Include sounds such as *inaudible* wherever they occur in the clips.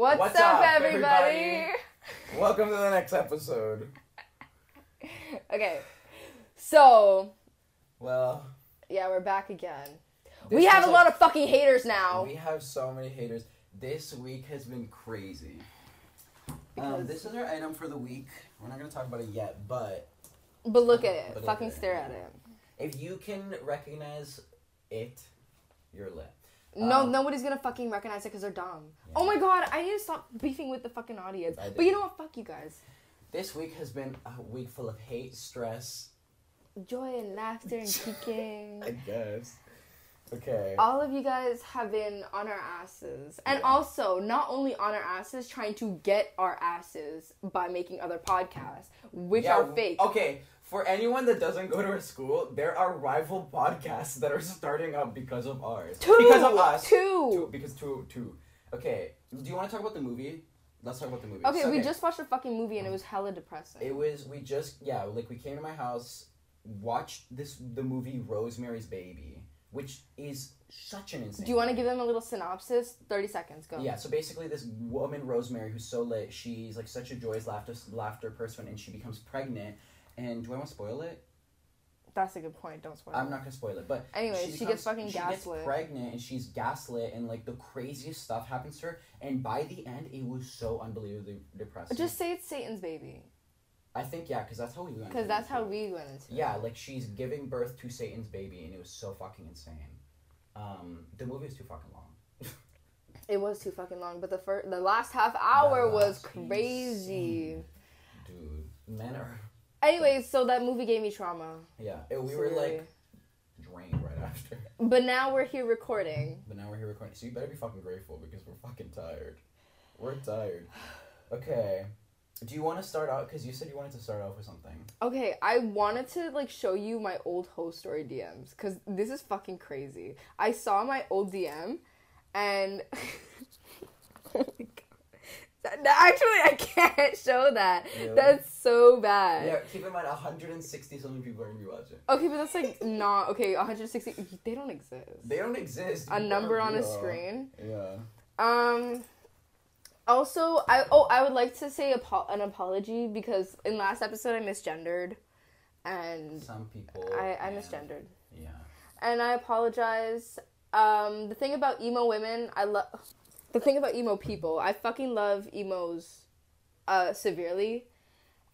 What's, What's up, up, everybody? everybody? Welcome to the next episode. *laughs* okay, so Well, yeah, we're back again. we have a lot of fucking haters now. We have so many haters. This week has been crazy. Um, this is our item for the week. We're not gonna talk about it yet, but But look at it. Fucking at it. stare at it. if you can recognize it, you're lit. No, Um, nobody's gonna fucking recognize it because they're dumb. Yeah. Oh my god, I need to stop beefing with the fucking audience. But you know what? Fuck you guys. This week has been a week full of hate, stress. Joy and laughter and *laughs* kicking. I guess. Okay. All of you guys have been on our asses. And Yeah. also, not only on our asses, trying to get our asses by making other podcasts, which Yeah, are fake. Okay, for anyone that doesn't go to our school, there are rival podcasts that are starting up because of ours. Two! Because of us. Two! Two. Because two, two. Okay, do you want to talk about the movie? Let's talk about the movie. Okay, So, we just watched a fucking movie and it was hella depressing. It was we just yeah like we came to my house, watched this the movie Rosemary's Baby, which is such an insane. Do you want to give them a little synopsis? 30 seconds, go. Yeah, so basically, this woman Rosemary, who's so lit, she's like such a joyous laughter laughter person, and she becomes pregnant. And do I want to spoil it? That's a good point. Don't spoil it. I'm it. not gonna spoil it, but anyway, she, becomes- gets fucking she gaslit. gets pregnant and she's gaslit, and like the craziest stuff happens to her. And by the end, it was so unbelievably depressing. Just say it's Satan's baby. I think yeah, because that's how we went. Because into that's it. how we went into it. Yeah, like she's giving birth to Satan's baby, and it was so fucking insane. Um, the movie was too fucking long. It was too fucking long, but the first, the last half hour The was crazy. Dude, men are Anyways, so that movie gave me trauma. yeah. and we were like drained right after. *laughs* But now we're here recording. But now we're here recording. So you better be fucking grateful because we're fucking tired. We're tired. Okay. Do you want to start out? Because you said you wanted to start off with something. Okay, I wanted to like show you my old host story DMs because this is fucking crazy. I saw my old DM, and *laughs* oh my god, That- that- actually I can't *laughs* show that. Really? That's so bad. Yeah, keep in mind, 160 something people are gonna be watching. Okay, but that's like not okay. 160. They don't exist. They don't exist. A number on a screen. Yeah. Um. Also, I oh I would like to say apo- an apology because in last episode I misgendered, and Some people. I I yeah. misgendered, Yeah. and I apologize. Um, the thing about emo women, I love. The thing about emo people, I fucking love emos, uh, severely.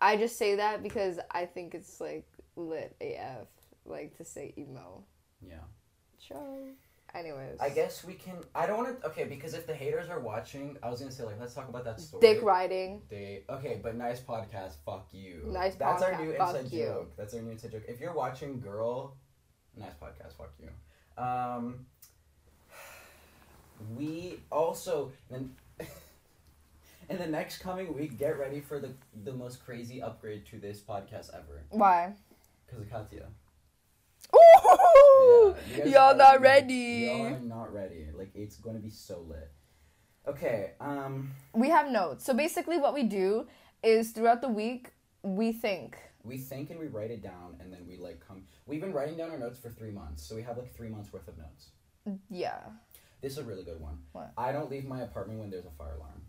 I just say that because I think it's like lit AF, like to say emo. Yeah. Sure. Anyways. I guess we can. I don't want to. Okay, because if the haters are watching, I was gonna say like, let's talk about that story. Dick riding. They okay, but nice podcast. Fuck you. Nice That's our podcast, new fuck inside you. joke. That's our new inside joke. If you're watching, girl, nice podcast. Fuck you. Um, we also then. *laughs* In the next coming week, get ready for the the most crazy upgrade to this podcast ever. Why? Because of Katya. Ooh, Yeah, you are- not ready. Y'all are not ready. Like it's going to be so lit. Okay. Um, We have notes. So basically, what we do is throughout the week we think. we think and we write it down, and then we like come. We've been writing down our notes for three months, so we have like three months worth of notes. Yeah. This is a really good one. What? I don't leave my apartment when there's a fire alarm.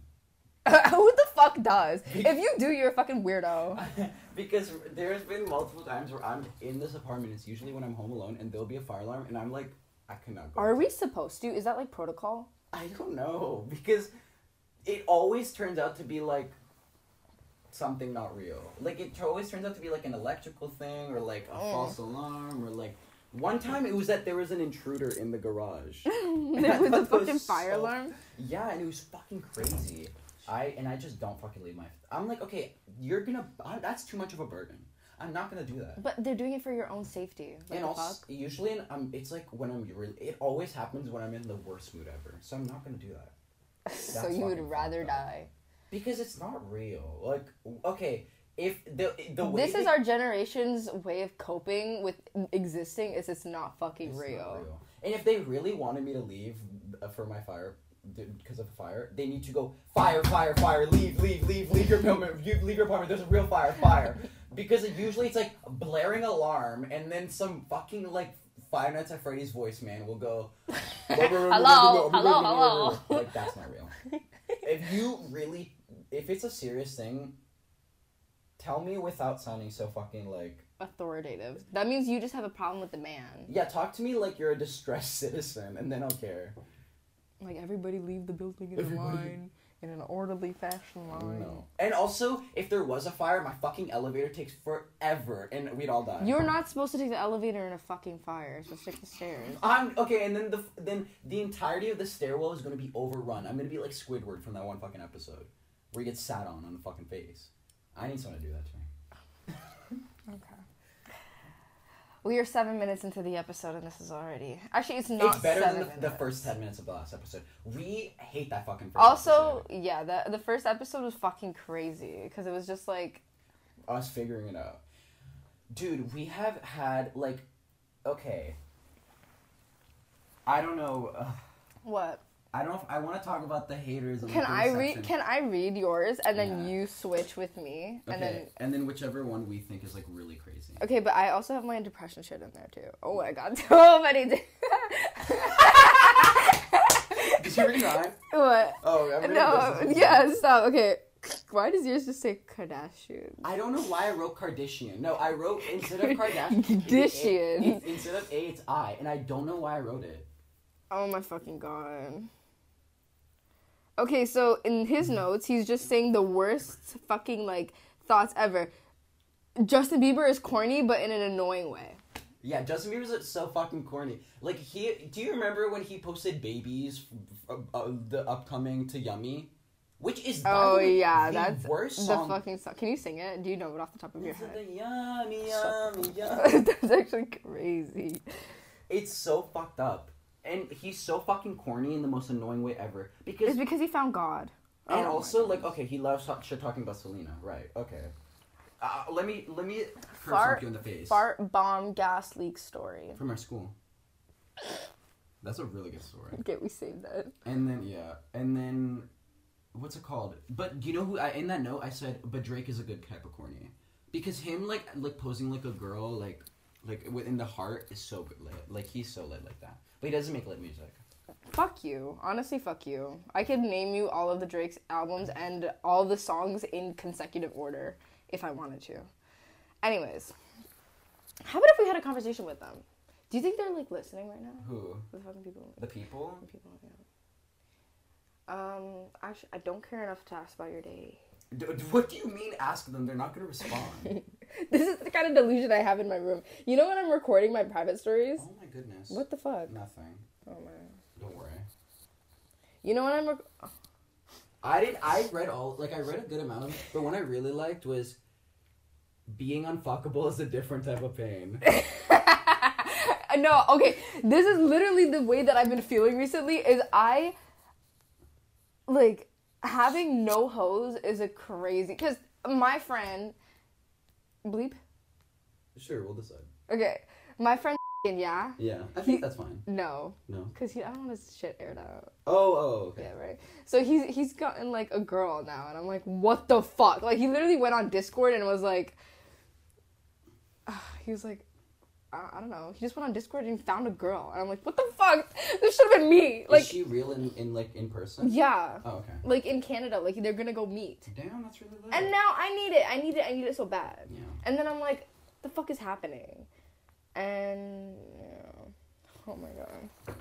*laughs* Who the fuck does? If you do, you're a fucking weirdo. *laughs* because there's been multiple times where I'm in this apartment. It's usually when I'm home alone, and there'll be a fire alarm, and I'm like, I cannot go. Are we supposed to? Is that like protocol? I don't know because it always turns out to be like something not real. Like it always turns out to be like an electrical thing or like a Mm. false alarm or like one time it was that there was an intruder in the garage. *laughs* there I was a fucking fire so- alarm. Yeah, and it was fucking crazy. I and I just don't fucking leave my. I'm like, okay, you're gonna. I, that's too much of a burden. I'm not gonna do that. But they're doing it for your own safety. What and also, usually, um, it's like when I'm really. It always happens when I'm in the worst mood ever. So I'm not gonna do that. *laughs* so you would rather die. Because it's not real. Like, okay, if the the way This is they- our generation's way of coping with existing. Is it's not fucking it's not real. And if they really wanted me to leave uh, for my fire because of the fire, they need to go fire, fire, fire, leave, leave, leave, leave your apartment, leave your apartment. There's a real fire, fire. *laughs* Because it, usually it's like blaring alarm, and then some fucking like Five Nights at Freddy's voice man will go. Hello, hello, hello. Like that's not real. *laughs* if you really, if it's a serious thing, tell me without sounding so fucking like. Authoritative. That means you just have a problem with the man. Yeah, talk to me like you're a distressed *laughs* citizen, and then I'll care. Like everybody leave the building in Everybody- a line in an orderly fashion line. No. And also, if there was a fire, my fucking elevator takes forever, and we'd all die. You're not supposed to take the elevator in a fucking fire. You're supposed take the stairs. I'm okay, and then the then the entirety of the stairwell is gonna be overrun. I'm gonna be like Squidward from that one fucking episode, where he gets sat on on the fucking face. I need someone to do that to me. Okay. We are seven minutes into the episode, and this is already actually it's not it's better seven than the, the first ten minutes of the last episode. We hate that fucking first Also, episode. yeah, the the first episode was fucking crazy because it was just like us figuring it out. Dude, we have had like, okay. I don't know. Uh, what? I don't I want to talk about the haters. Can the I read? Can I read yours and then Yeah. you switch with me and then Okay, and then whichever one we think is like really crazy. Okay, but I also have my depression shit in there too. Oh my god, *laughs* so many. Di- *laughs* Did you read mine? what? Oh, I'm No, yeah, stop. Okay, why does yours just say Kardashian? I don't know why I wrote Kardashian. No, I wrote instead of Kardashian. *laughs* Kardashian. instead of A, it's I, and I don't know why I wrote it. Oh my fucking god. Okay, so in his notes, he's just saying the worst fucking like thoughts ever. Justin Bieber is corny, but in an annoying way. Yeah, Justin Bieber's so fucking corny. Like he, do you remember when he posted babies, uh, uh, the upcoming to Yummy, which is Oh the yeah, the that's worst the song. fucking song. Can you sing it? Do you know it off the top of your head? the yummy, yummy, *laughs* yummy. that's actually crazy. It's so fucked up, and he's so fucking corny in the most annoying way ever. Because It's because he found God. and Oh also like okay, he loves talk- shit talking about Selena, right? Okay. Uh, let me let me curse Fart- you in the face Fart bomb gas leak story. from our school. That's a really good story. *laughs* Okay, we saved that. And then yeah, and then what's it called? But you know who? I, in that note, I said, but Drake is a good type of corny, because him like like posing like a girl like like within the heart is so good lit. Like he's so lit like that, but he doesn't make lit music. Fuck you. Honestly, fuck you. I could name you all of the Drake's albums and all the songs in consecutive order if I wanted to. Anyways, how about if we had a conversation with them? Do you think they're like listening right now? Who? The fucking people. The people? The people. Yeah. Um, actually, I don't care enough to ask about your day. D- what do you mean? Ask them. They're not gonna respond. *laughs* *laughs* this is the kind of delusion I have in my room. You know when I'm recording my private stories? oh my goodness. What the fuck? Nothing. Oh man. Don't worry. You know when I'm rec- I did. I read all. Like I read a good amount of. it, But one I really liked was. Being unfuckable is a different type of pain. *laughs* no, okay. This is literally the way that I've been feeling recently is I like having no hose is a crazy cuz my friend bleep. Sure, we'll decide. Okay. My friend *laughs* yeah. Yeah, I think that's fine. No, No. he I don't want his shit aired out. Oh, oh, okay. Yeah, right. So he's he's gotten like a girl now and I'm like, "What the fuck?" Like he literally went on Discord and was like *sighs* he was like I I don't know. He just went on Discord and found a girl, and I'm like, "What the fuck? This should have been me." Like, is she real in, in like in person? Yeah. Oh, okay. Like in Canada, like they're gonna go meet. Damn, that's really lit. And now I need it. I need it. I need it so bad. yeah. And then I'm like, the fuck is happening? And yeah. oh my god.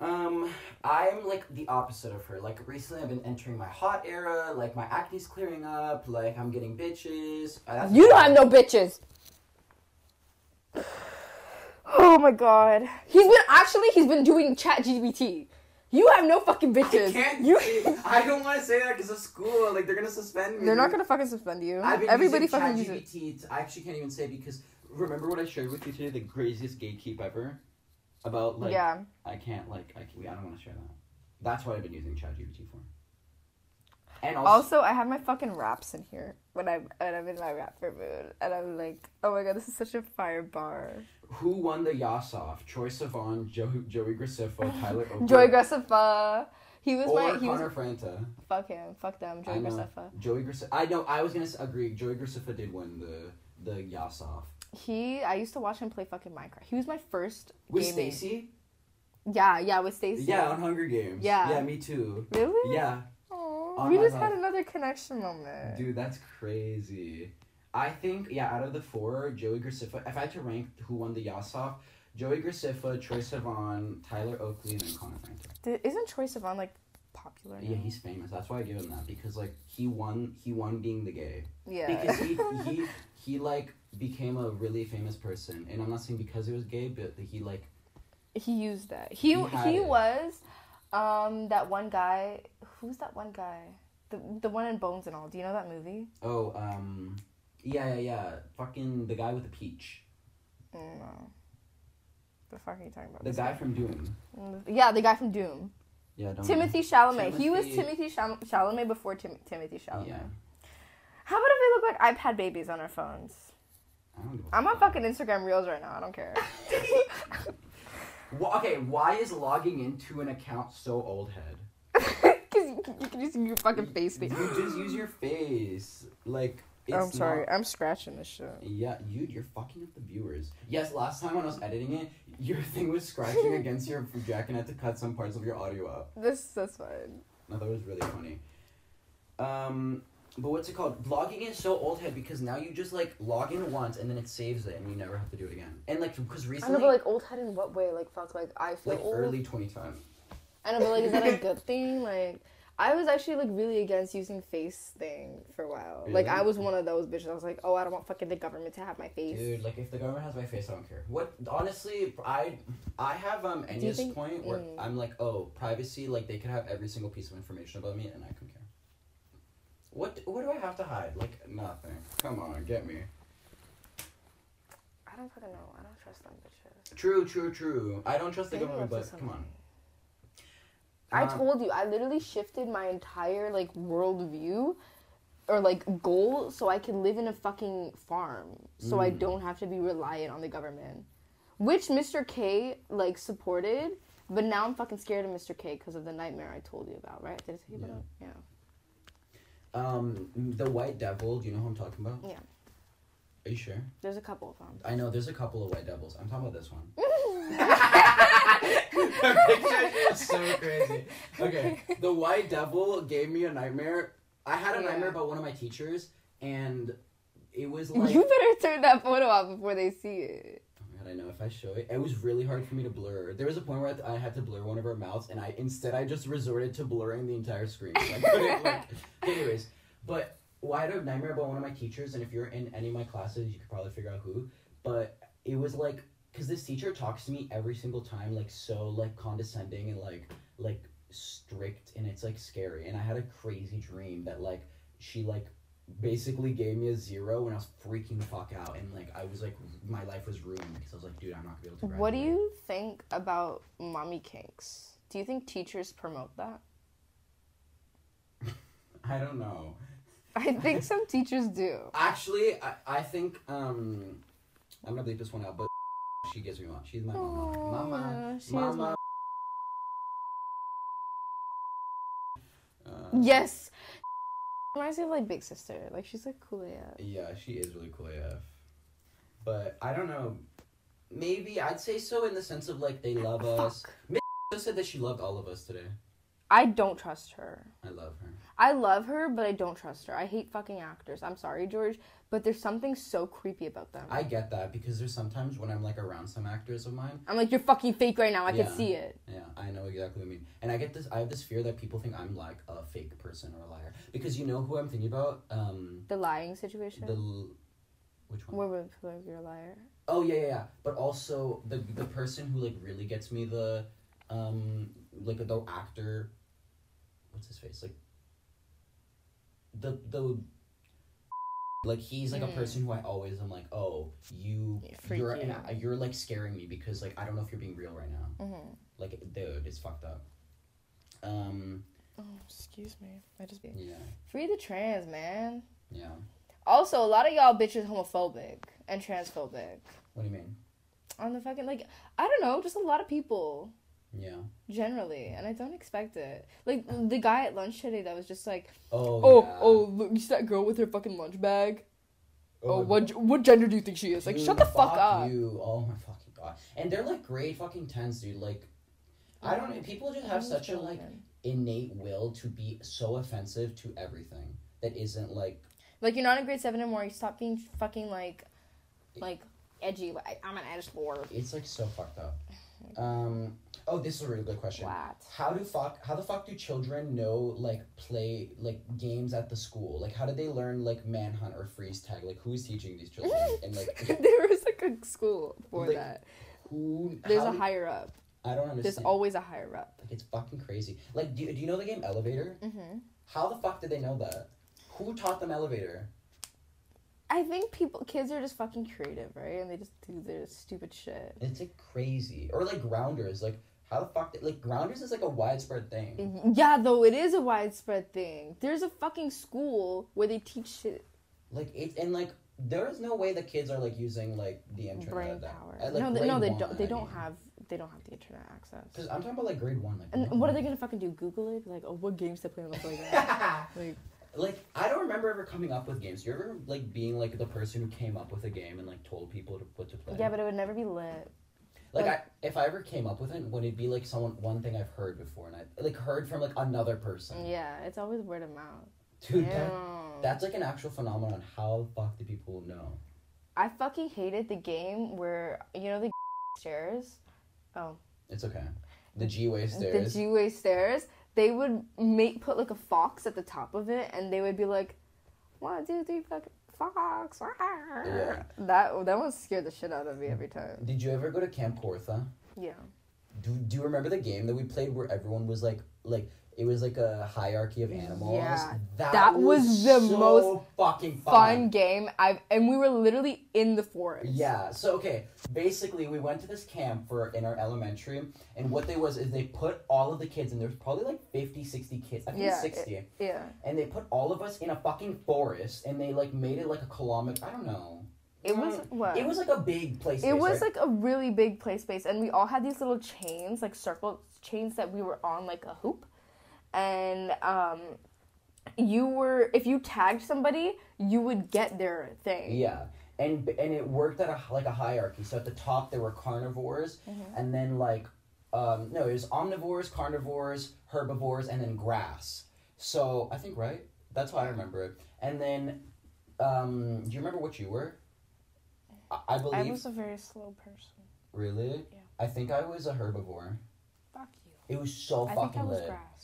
Um, I'm like the opposite of her. Like recently, I've been entering my hot era. Like my acne's clearing up. Like I'm getting bitches. Uh, You don't have no bitches. Oh my god. He's been actually he's been doing ChatGPT. You have no fucking bitches. I can't. You I don't want to say that because of school. Like they're gonna suspend me. They're not gonna fucking suspend you. I've been Everybody using fucking uses it. I actually can't even say because remember what I shared with you today? The craziest gatekeep ever. About like yeah. I can't like I, can't, I don't want to share that. That's what I've been using ChatGPT for. And also, Also, I have my fucking raps in here when I'm when I'm in my rapper mood, and I'm like, oh my god, this is such a fire bar. who won the Yas off? Troye Sivan, Joe, Joey Graceffa, Tyler *laughs* Oakley, Joey Graceffa. He was or my he was Connor Franta. fuck him, fuck them, Joey. Graceffa. Joey Graceffa. I know. I was gonna agree. Joey Graceffa did win the the Yas off He I used to watch him play fucking Minecraft. He was my first with. Stacy. Yeah, yeah, with Stacy. Yeah, on Hunger Games. Yeah. Yeah, me too. Really? Yeah. On we just life. had another connection moment. Dude, that's crazy. I think yeah, out of the four, Joey Graceffa. If I had to rank who won the Yassoff, Joey Graceffa, Troye Sivan, Tyler Oakley, and then Connor Franklin. Isn't Troye Sivan like popular? Yeah, he's famous. That's why I give him that because like he won. He won being the gay yeah. because he *laughs* he he like became a really famous person, and I'm not saying because he was gay, but he like he used that. He He he, was um that one guy. Who's that one guy? The the one in Bones and all. Do you know that movie? oh um yeah yeah yeah fucking the guy with the peach, Mm, No. The fuck are you talking about? the This guy from Dune. Mm, Yeah, the guy from Dune. Yeah, don't Timothy Chalamet. He was Timothy- Timothy Chal- Chalamet before Tim- Timothy Chalamet. Yeah. How about if we look like iPad babies on our phones? I don't give a I'm on fucking Instagram Reels right now. I don't care. *laughs* *laughs* Wh- okay, why is logging into an account so old head? *laughs* Because you, can- you can just use your fucking face. You just use your face. Like, it's I'm sorry. not- I'm scratching this shit. Yeah, you, you're fucking up the viewers. Yes, last time when I was editing it, your thing was scratching *laughs* against your jacket and I had to cut some parts of your audio out. This that's fine. Thought it was really funny. Um, but what's it called? Logging is so old head because now you just like log in once and then it saves it and you never have to do it again. And like, because recently, I know, but like old head in what way? Like fuck, like I feel like old. early 2010. I know, but like, is that a *laughs* good thing? Like, I was actually like really against using face thing for a while. Like, I was one of those bitches. I was like, oh, I don't want fucking the government to have my face. Dude, like if the government has my face, I don't care. What honestly, I I have um Enya's think- point where mm. I'm like, oh, privacy, like they could have every single piece of information about me and I couldn't care. What what do I have to hide? Like nothing. Come on, get me. I don't fucking know. I don't trust them bitches. True, true, true. I don't trust the government, but come on. I Um, told you, I literally shifted my entire like worldview or like goal so I can live in a fucking farm. So I Mm. don't have to be reliant on the government. Which Mr. K like supported, but now I'm fucking scared of Mr. K because of the nightmare I told you about, right? Did I tell you about it? Yeah. Um, the White Devil. Do you know who I'm talking about? Yeah. Are you sure? There's a couple of them. I know there's a couple of White Devils. I'm talking about this one. The picture is so crazy. Okay, the White Devil gave me a nightmare. I had a Yeah. nightmare about one of my teachers, and it was like. you better turn that photo off before they see it. I know if I show it, it was really hard for me to blur. There was a point where I, th- I had to blur one of her mouths, and I instead I just resorted to blurring the entire screen. I couldn't like. *laughs* Anyways, but well, I had a nightmare about one of my teachers, and if you're in any of my classes, you could probably figure out who. But it was like because this teacher talks to me every single time, like so like condescending and like like strict, and it's like scary. And I had a crazy dream that like she like basically gave me a zero when I was freaking the fuck out, and like I was like my life was ruined because I was like, dude, I'm not gonna be able to. Graduate. What do you think about mommy kinks? Do you think teachers promote that? *laughs* I don't know. I think some teachers do. *laughs* Actually, I, I think um, I'm gonna bleep this one out, but *laughs* she gives me one. She's my mama. Aw, Mama. mama. my- Uh, Yes. Reminds me of like big sister. Like she's like cool yeah. Yeah, she is really cool AF. But I don't know. Maybe I'd say so in the sense of like they ah, love us. Fuck. Just said that she loved all of us today. I don't trust her. I love her. I love her, but I don't trust her. I hate fucking actors. I'm sorry, George, but there's something so creepy about them. I get that because there's sometimes when I'm like around some actors of mine. I'm like, you're fucking fake right now. I Yeah. can see it. Yeah, I know exactly what you mean. And I get this. I have this fear that people think I'm like a fake person or a liar because you know who I'm thinking about. Um, The lying situation. the l- which one? Where would think you're a liar? Oh yeah, yeah, yeah. But also the the person who like really gets me the um like the actor what's his face? Like the the like he's like a Mm. person who I always am like, "Oh, you you're you. an, you're like scaring me because like I don't know if you're being real right now." Mm-hmm. Like dude, it's fucked up. Um Oh, excuse me. I just be yeah. free the trans man. Yeah. Also, a lot of y'all bitches homophobic and transphobic. What do you mean? On the fucking like, I don't know, just a lot of people Yeah. generally, and I don't expect it. Like the guy at lunch today that was just like, Oh, oh, yeah. oh, look, you see that girl with her fucking lunch bag? Oh, my what what gender do you think she is? Like, shut the fuck up. You. Oh my fucking god. And they're like great fucking tens, dude. Like, I don't know. People just have such a like innate will to be so offensive to everything that isn't like Like you're not in grade seven anymore. You stop being fucking like, like edgy. Like I'm an edge lord. it's like so fucked up. *sighs* Um. Oh, this is a really good question. Flat. How do fuck? How the fuck do children know like play like games at the school? Like, how did they learn like manhunt or freeze tag? Like, who is teaching these children? *laughs* and like, *laughs* there was like a school for Like, that. who? There's a higher up. I don't understand. There's always a higher up. like, it's fucking crazy. Like, do, do you know the game Elevator? Mm-hmm. How the fuck did they know that? Who taught them Elevator? I think people, kids are just fucking creative, right? And they just do their stupid shit. It's like crazy. Or like grounders. Like, how the fuck? Did, like grounders is like a widespread thing. Mm-hmm. Yeah, though it is a widespread thing. There's a fucking school where they teach shit. Like it and like there is no way the kids are like using like the internet. brain power. at, like, no, they, no, they one, don't. They I don't mean. have. They don't have the internet access. Because I'm talking about like grade one. Like, And what are they gonna fucking do? Google it? Like, oh, what games to play on the playground? *laughs* like, like I don't remember ever coming up with games. You ever like being like the person who came up with a game and like told people to, what to play? yeah, but it would never be lit. Like I, if I ever came up with it, would it be like someone one thing I've heard before and I like heard from like another person? Yeah, it's always word of mouth. Dude, that, that's like an actual phenomenon. How the fuck do people know? I fucking hated the game where you know the *laughs* stairs. Oh, It's okay. The G way stairs. the stairs. G-way stairs. They would make put like a fox at the top of it, and they would be like, one, two, three, fucking fox. Yeah. That that one scared the shit out of me every time. Did you ever go to Camp Cortha? Yeah. Do, do you remember the game that we played where everyone was like like it was like a hierarchy of animals? Yeah, that, that was the so most fucking fun. Fun game. I've and we were literally in the forest. Yeah. So okay, basically we went to this camp for in our elementary, and what they was is they put all of the kids, and there's probably like 50, 60 kids. I think Yeah, 60. Yeah. and they put all of us in a fucking forest, and they like made it like a kilometer. I don't know. It was what? It was like a big place. It was right? like a really big play space, and we all had these little chains, like circle chains that we were on like a hoop, and um, you were if you tagged somebody, you would get their thing. Yeah, and and it worked at a like a hierarchy. So at the top there were carnivores, and then like um no, it was omnivores, carnivores, herbivores, and then grass. So I think right. That's how I remember it. And then, um, do you remember what you were? I, I believe. I was a very slow person. really. Yeah. I think I was a herbivore. Fuck you. It was so I fucking think I was lit. grass.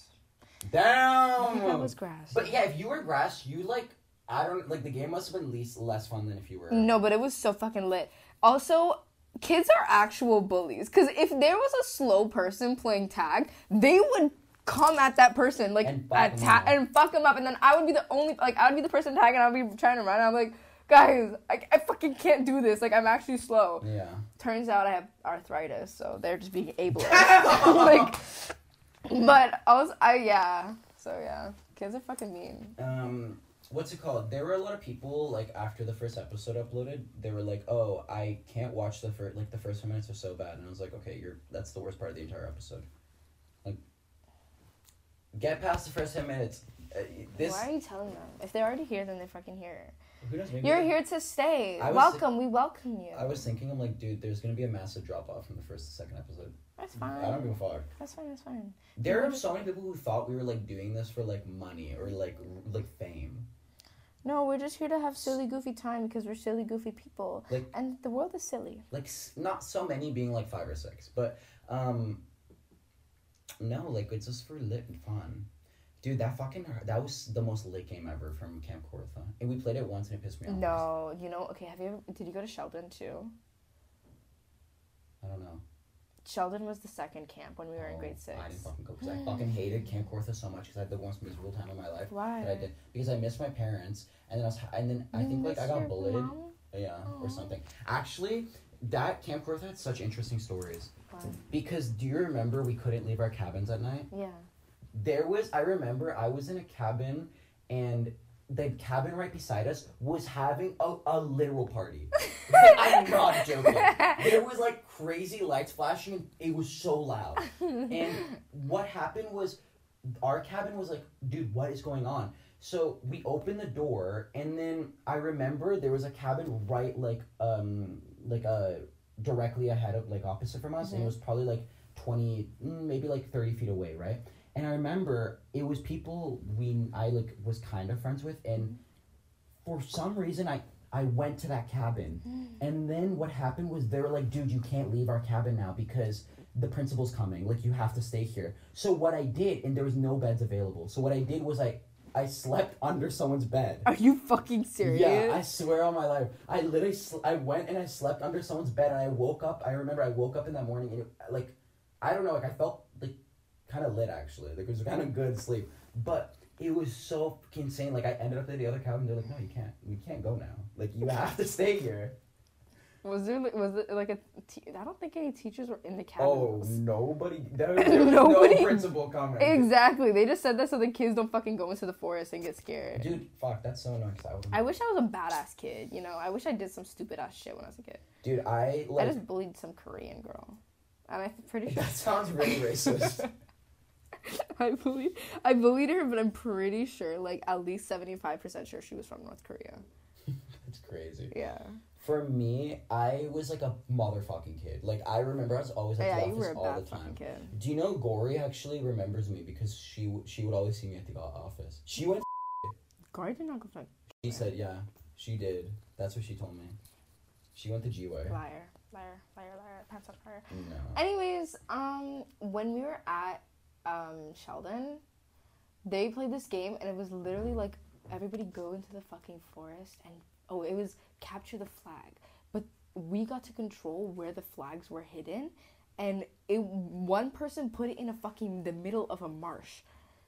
Damn. that was grass. But yeah, if you were grass, you like I don't like the game must have been least less fun than if you were. No, but it was so fucking lit. Also, kids are actual bullies. Because if there was a slow person playing tag, they would come at that person like And fuck 'em attack up. and fuck them up, and then I would be the only like I would be the person tagging. I'd be trying to run. I'm like, guys, I, I fucking can't do this. Like I'm actually slow. Yeah. Turns out I have arthritis, so they're just being *laughs* ableist. *laughs* like, *laughs* but I was I yeah. So yeah, kids are fucking mean. um what's it called there were a lot of people like after the first episode uploaded they were like oh i can't watch the first like the first five minutes are so bad and i was like okay you're that's the worst part of the entire episode like get past the first 10 minutes uh, this Why are you telling them? If they're already here, then they're fucking here. who knows You're here to stay. Welcome. we welcome you. i was thinking i'm like dude there's gonna be a massive drop off from the first to second episode That's fine. i don't give a fuck That's fine. That's fine. there are so many people who thought we were like doing this for like money or like like fame No, we're just here to have silly, goofy time because we're silly, goofy people, Like- and the world is silly. like not so many being like five or six but um no like it's just for lit and fun dude that fucking that was the most lit game ever from camp cortha and we played it once and it pissed me off No, you know. Okay, have you? Ever, did you go to Sheldon too? i don't know Sheldon was the second camp when we were in Oh, grade six. i didn't fucking go because i fucking hated camp cortha so much because i had the most miserable time of my life Why? that i did because i missed my parents and then i was and then i think like i got bullied mom? yeah or something actually that camp cortha had such interesting stories because do you remember we couldn't leave our cabins at night Yeah. there was i remember i was in a cabin and the cabin right beside us was having a, a literal party *laughs* i'm not joking there was like crazy lights flashing it was so loud. *laughs* And what happened was our cabin was like dude what is going on? So we opened the door and then i remember there was a cabin right like um like uh directly ahead of like opposite from us and it was probably like twenty, mm, maybe like thirty feet away, right? And I remember it was people we I like was kind of friends with, and for some reason I I went to that cabin, mm. and then what happened was they were like, dude, you can't leave our cabin now because the principal's coming. Like you have to stay here. So what I did, and there was no beds available. So what I did was I I slept under someone's bed. Are you fucking serious? Yeah, I swear on my life. I literally, sl- I went and I slept under someone's bed, and I woke up. I remember I woke up in that morning, and it, like, I don't know, like I felt like kind of lit actually. Like it was kind of good sleep, but it was so fucking insane. Like I ended up at the other cabin. They're like, no, you can't. We can't go now. Like you have to *laughs* stay here. Was there like- was it like a? Te- I don't think any teachers were in the cabin. Oh, nobody. There, there *laughs* was Nobody- no principal coming. Exactly. They just said that so the kids don't fucking go into the forest and get scared. Dude, fuck, that's so annoying. 'cause I, I wish I was a badass kid. You know, I wish I did some stupid ass shit when I was a kid. Dude, I like. I just bullied some Korean girl, and I'm pretty *laughs* sure. That sounds really racist. *laughs* I bullied, I bullied her, but I'm pretty sure, like at least seventy five percent sure she was from North Korea. *laughs* That's crazy. Yeah. For me, I was like a motherfucking kid. Like I remember I was always at yeah, the you office were a all bad the time. kid. Do you know Gory actually remembers me because she w- she would always see me at the office. She went. *laughs* Gory did not go to She said, "Yeah, she did." That's what she told me. She went to G way. liar, liar, liar, liar, pants on fire. No. Anyways, um, when we were at um Sheldon, they played this game, and it was literally like everybody go into the fucking forest, and oh, it was capture the flag, but we got to control where the flags were hidden, and it one person put it in a fucking the middle of a marsh,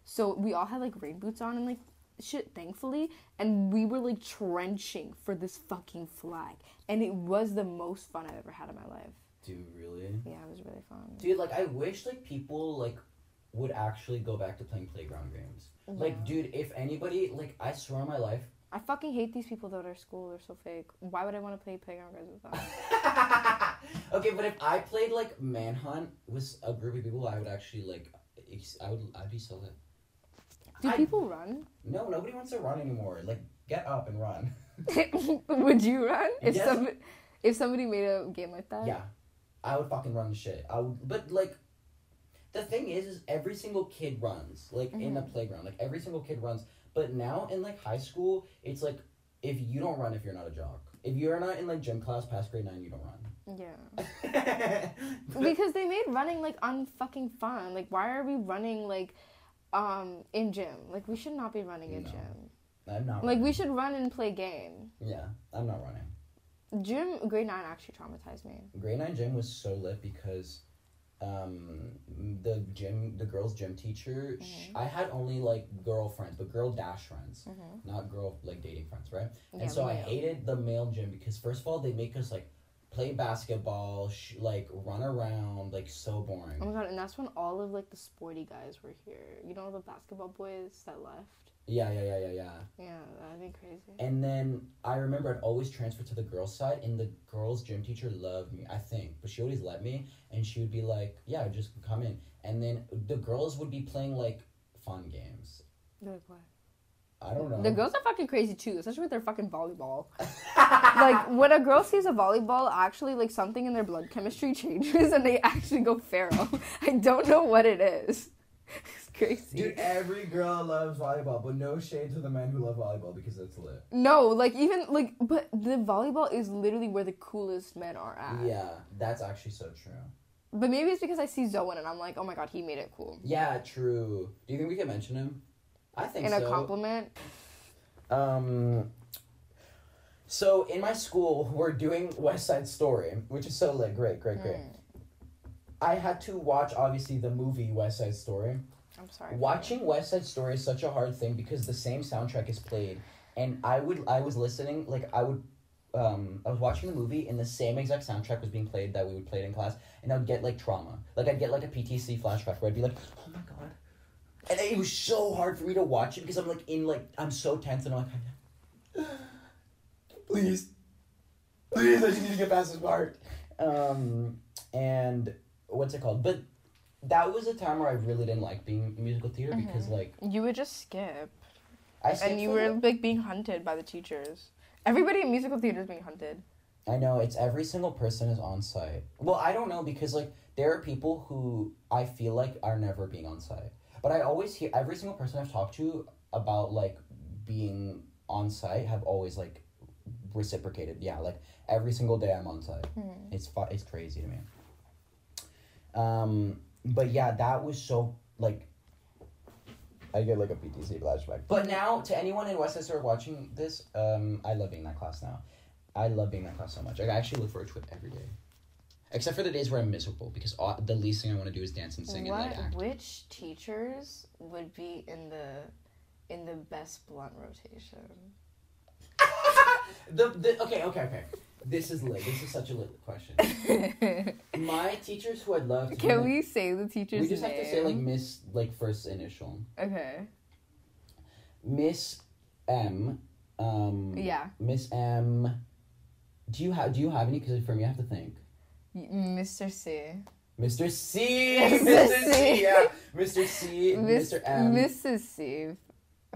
so we all had like rain boots on and like shit thankfully and we were like trenching for this fucking flag and it was the most fun i've ever had in my life Dude, really? yeah, it was really fun. Dude, like I wish like people like would actually go back to playing playground games. Like, dude, if anybody, like, I swear on my life. I fucking hate these people that are at school. They're so fake. Why would I want to play playground games with them? *laughs* okay, but if I played like Manhunt with a group of people, I would actually like. I would. I'd be so lit. Do I- people run? No, nobody wants to run anymore. Like, get up and run. *laughs* would you run if Yes. some if somebody made a game like that? Yeah, I would fucking run the shit. I would, but like, the thing is, is every single kid runs like in the playground. Like every single kid runs. But now in like high school, it's like if you don't run, if you're not a jock, if you're not in like gym class past grade nine, you don't run. Yeah. *laughs* Because they made running like unfucking fun. Like why are we running like um in gym? Like we should not be running in No. gym. I'm not. Like we should run and play game. Yeah, I'm not running. Gym grade nine actually traumatized me. Grade nine gym was so lit because um the gym the girls gym teacher Mm-hmm. i had only like girl friends but girl dash friends not girl like dating friends right Yeah, and so i hated the male gym because first of all they make us like play basketball sh- like run around like so boring Oh my god, and that's when all of like the sporty guys were here. You know the basketball boys that left? Yeah yeah yeah yeah yeah Yeah, that'd be crazy. and then i remember i'd always transfer to the girls side and the girls gym teacher loved me i think but she always let me and she would be like yeah just come in and then the girls would be playing like fun games Like what? I don't know. The girls are fucking crazy too, especially with their fucking volleyball. *laughs* like when a girl sees a volleyball, actually like something in their blood chemistry *laughs* changes and they actually go feral. *laughs* I don't know what it is. Crazy. Dude, every girl loves volleyball, but no shade to the men who love volleyball because it's lit. No, like even like but the volleyball is literally where the coolest men are at. Yeah, that's actually so true. But maybe it's because I see Zoan and I'm like, oh my god, he made it cool. Yeah, true. Do you think we can mention him? I think In so. a compliment. Um. So in my school, we're doing West Side Story, which is so lit. Great, great, great. Mm, I had to watch obviously the movie West Side Story. I'm sorry. Watching West Side Story is such a hard thing because the same soundtrack is played, and I would I was listening like I would, um I was watching the movie and the same exact soundtrack was being played that we would play it in class, and I would get like trauma, like I'd get like a PTC flashback where I'd be like, oh my god, and it was so hard for me to watch it because I'm like in like I'm so tense and I'm like, *sighs* please, please, I just need to get past this part, um and what's it called, but that was a time where I really didn't like being in musical theater because like You would just skip. I skipped and you were the- like being hunted by the teachers. Everybody in musical theater is being hunted. I know it's every single person is on site. Well, I don't know because like there are people who I feel like are never being on site. But I always hear every single person I've talked to about like being on site have always like reciprocated. Yeah, like every single day I'm on site. Hmm. It's fu- it's crazy to me. Um, but yeah, that was so like. I get like a PTC flashback. But now, to anyone in Westchester watching this, um, I love being that class now. I love being that class so much. I actually look forward to it every day, except for the days where I'm miserable because all, the least thing I want to do is dance and sing what? and like act. Which teachers would be in the in the best blunt rotation? The, the okay okay okay. This is lit. This is such a lit question. *laughs* My teachers who I'd love to. Can we say the teacher's We just name? have to say like Miss like first initial. Okay. Miss M. Um, Yeah. Miss M. Do you have Do you have any? Because for me, I have to think. Mr. C. Mr. C. Mr. C. Yeah. Mr. C. Miss- Mr. M. Mrs. C.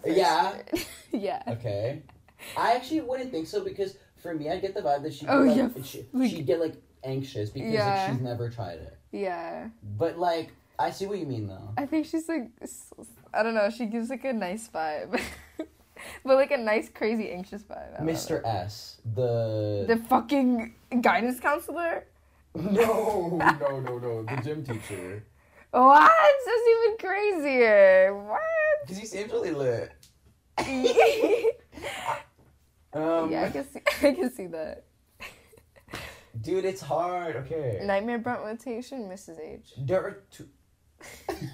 Yeah. *laughs* yeah. Okay. I actually wouldn't think so because for me, I get the vibe that she'd, Oh, like, yeah, she, like- she'd get like anxious because Yeah. like, she's never tried it. Yeah. But like, I see what you mean though. I think she's like, I don't know. She gives like a nice vibe, *laughs* but like a nice, crazy, anxious vibe. Mr. S. The. The fucking guidance counselor. *laughs* no, no, no, no. The gym teacher. What? That's even crazier. What? Because he seems really lit. *laughs* Um, yeah, I can see. *laughs* I can see that. Dude, it's hard. Okay. Nightmare Blunt rotation, Mrs. H. There are two. *laughs*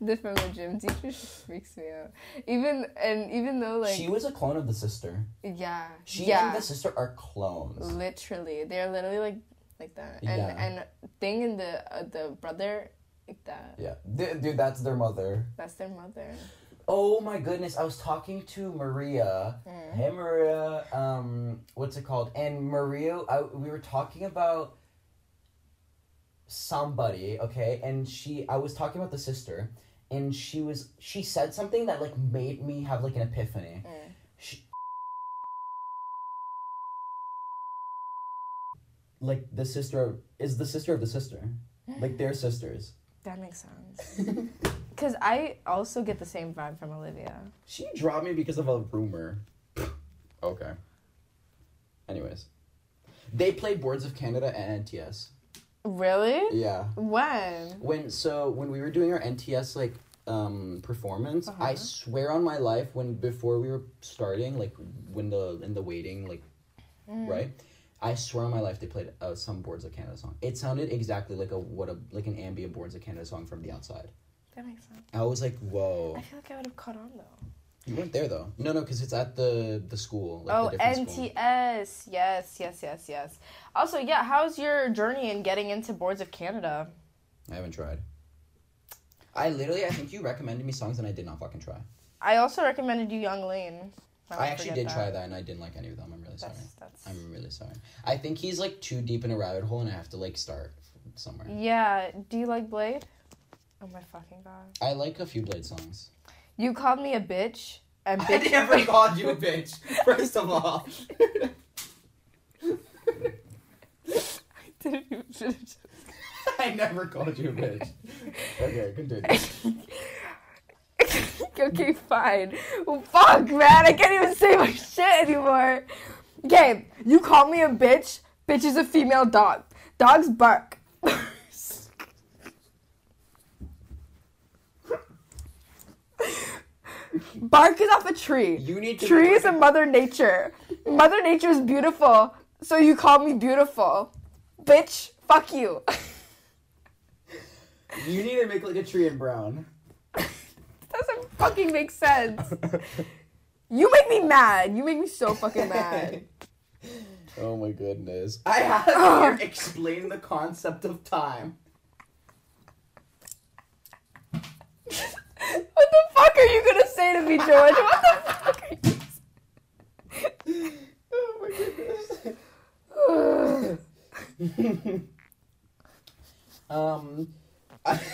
The from the gym teacher freaks me out. Even and even though like she was a clone of the sister. yeah She yeah and the sister are clones. literally they're literally like like that and Yeah. and thing and the uh, the brother like that Yeah. Dude, that's their mother. that's their mother. Oh my goodness, I was talking to Maria. Mm. Hey Maria, um, what's it called? And Maria, I, we were talking about somebody, okay? And she, I was talking about the sister, and she was, she said something that like made me have like an epiphany. Mm. She, like the sister is the sister of the sister, like they're sisters. That makes sense. *laughs* Cause I also get the same vibe from Olivia. She dropped me because of a rumor. *laughs* okay. Anyways, they played Boards of Canada at NTS. Really? Yeah. When? When so when we were doing our NTS like um performance, I Uh-huh. swear on my life when before we were starting like when the in the waiting like Mm. right, I swear on my life they played uh, some Boards of Canada song. It sounded exactly like a what a like an ambient Boards of Canada song from the outside. That makes sense. I was like, whoa. I feel like I would have caught on though. You weren't there though. No, no, because it's at the the school. Like, oh, the different school. NTS. Yes, yes, yes, yes. Also, yeah, how's your journey in getting into Boards of Canada? I haven't tried. I literally, I think you recommended me songs and I did not fucking try. I also recommended you Yung Lean. I actually did try that and I didn't like any of them. I'm really sorry. That's, that's... I'm really sorry. I think he's like too deep in a rabbit hole and I have to like start somewhere. Yeah. Do you like Bladee? Oh my fucking god. I like a few Bladee songs. You called me a bitch. And I bitch. never *laughs* called you a bitch, first of all. I didn't even finish. I never called you a bitch. Okay, continue. *laughs* okay, fine. Well, fuck, man. I can't even say my shit anymore. Okay, you call me a bitch. Bitch is a female dog. Dogs bark. Bark is off a tree. You need to Tree is a mother nature. Mother nature is beautiful. So you call me beautiful. Bitch, fuck you. *laughs* You need to make like a tree in brown. *laughs* doesn't fucking make sense. *laughs* You make me mad. You make me so fucking mad. Oh my goodness. I have here explain the concept of time. What the fuck are you gonna say to me, George? What the fuck are you *laughs* Oh my goodness. *sighs* um. I- *laughs*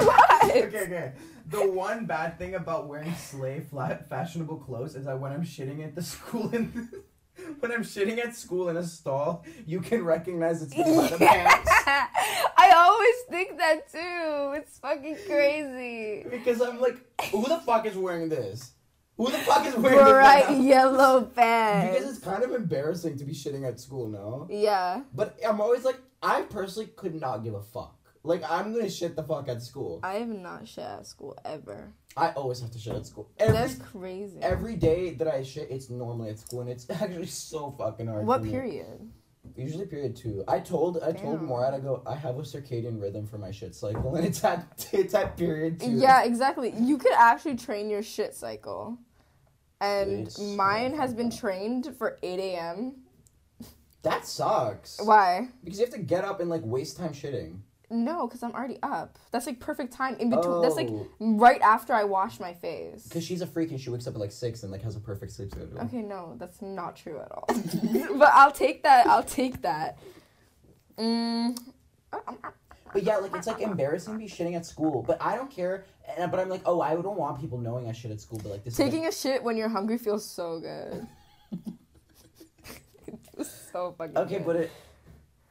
What? okay, okay. The one bad thing about wearing slay flat fashionable clothes is that when I'm shitting at the school and *laughs* when I'm shitting at school in a stall, you can recognize it's me by the pants. I always think that too. It's fucking crazy. Because I'm like, who the fuck is wearing this? Who the fuck is wearing Bright this? yellow *laughs* pants? Because it's kind of embarrassing to be shitting at school, no? Yeah. But I'm always like, I personally could not give a fuck. Like, I'm gonna shit the fuck at school. I have not shit at school ever. I always have to shit at school. Every, That's crazy. every day that I shit, it's normally at school, and it's *laughs* actually so fucking hard. what for me. Usually period two. I told I told. Morad I go I have a circadian rhythm for my shit cycle, *laughs* and it's at it's at period two. Yeah, exactly. You could actually train your shit cycle. And It's mine has been trained for 8 a.m. that sucks. Why? Because you have to get up and like waste time shitting. No, because I'm already up. That's like perfect time in between. That's like Oh. right after I wash my face. Because she's a freak and she wakes up at like six and like has a perfect sleep schedule. Okay, no, that's not true at all. *laughs* but I'll take that. I'll take that. Mm, But yeah, like it's like embarrassing to be shitting at school. But I don't care. And, but I'm like, oh, I don't want people knowing I shit at school. But like this. taking a shit when you're hungry feels so good. *laughs* it so fucking okay, good. but it.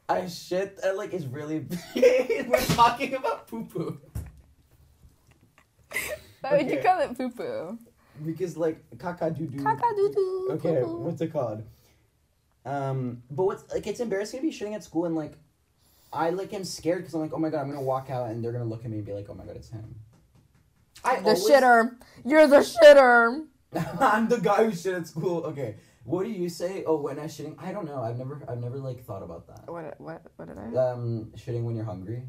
I shit. uh, like is really. *laughs* big. We're talking about poo poo. Why would you okay. call it poo poo? Because like caca doo doo. Caca doo doo. Okay, what's it called? Um, but what's like it's embarrassing to be shitting at school and like, I like am scared because I'm like, oh my god, I'm gonna walk out and they're gonna look at me and be like, oh my god, it's him. I The always- shitter. You're the shitter. *laughs* I'm the guy who shit at school. Okay, what do you say? Oh, when I shitting, I don't know. I've never, I've never like thought about that. What? What? What did I? Um, shitting when you're hungry.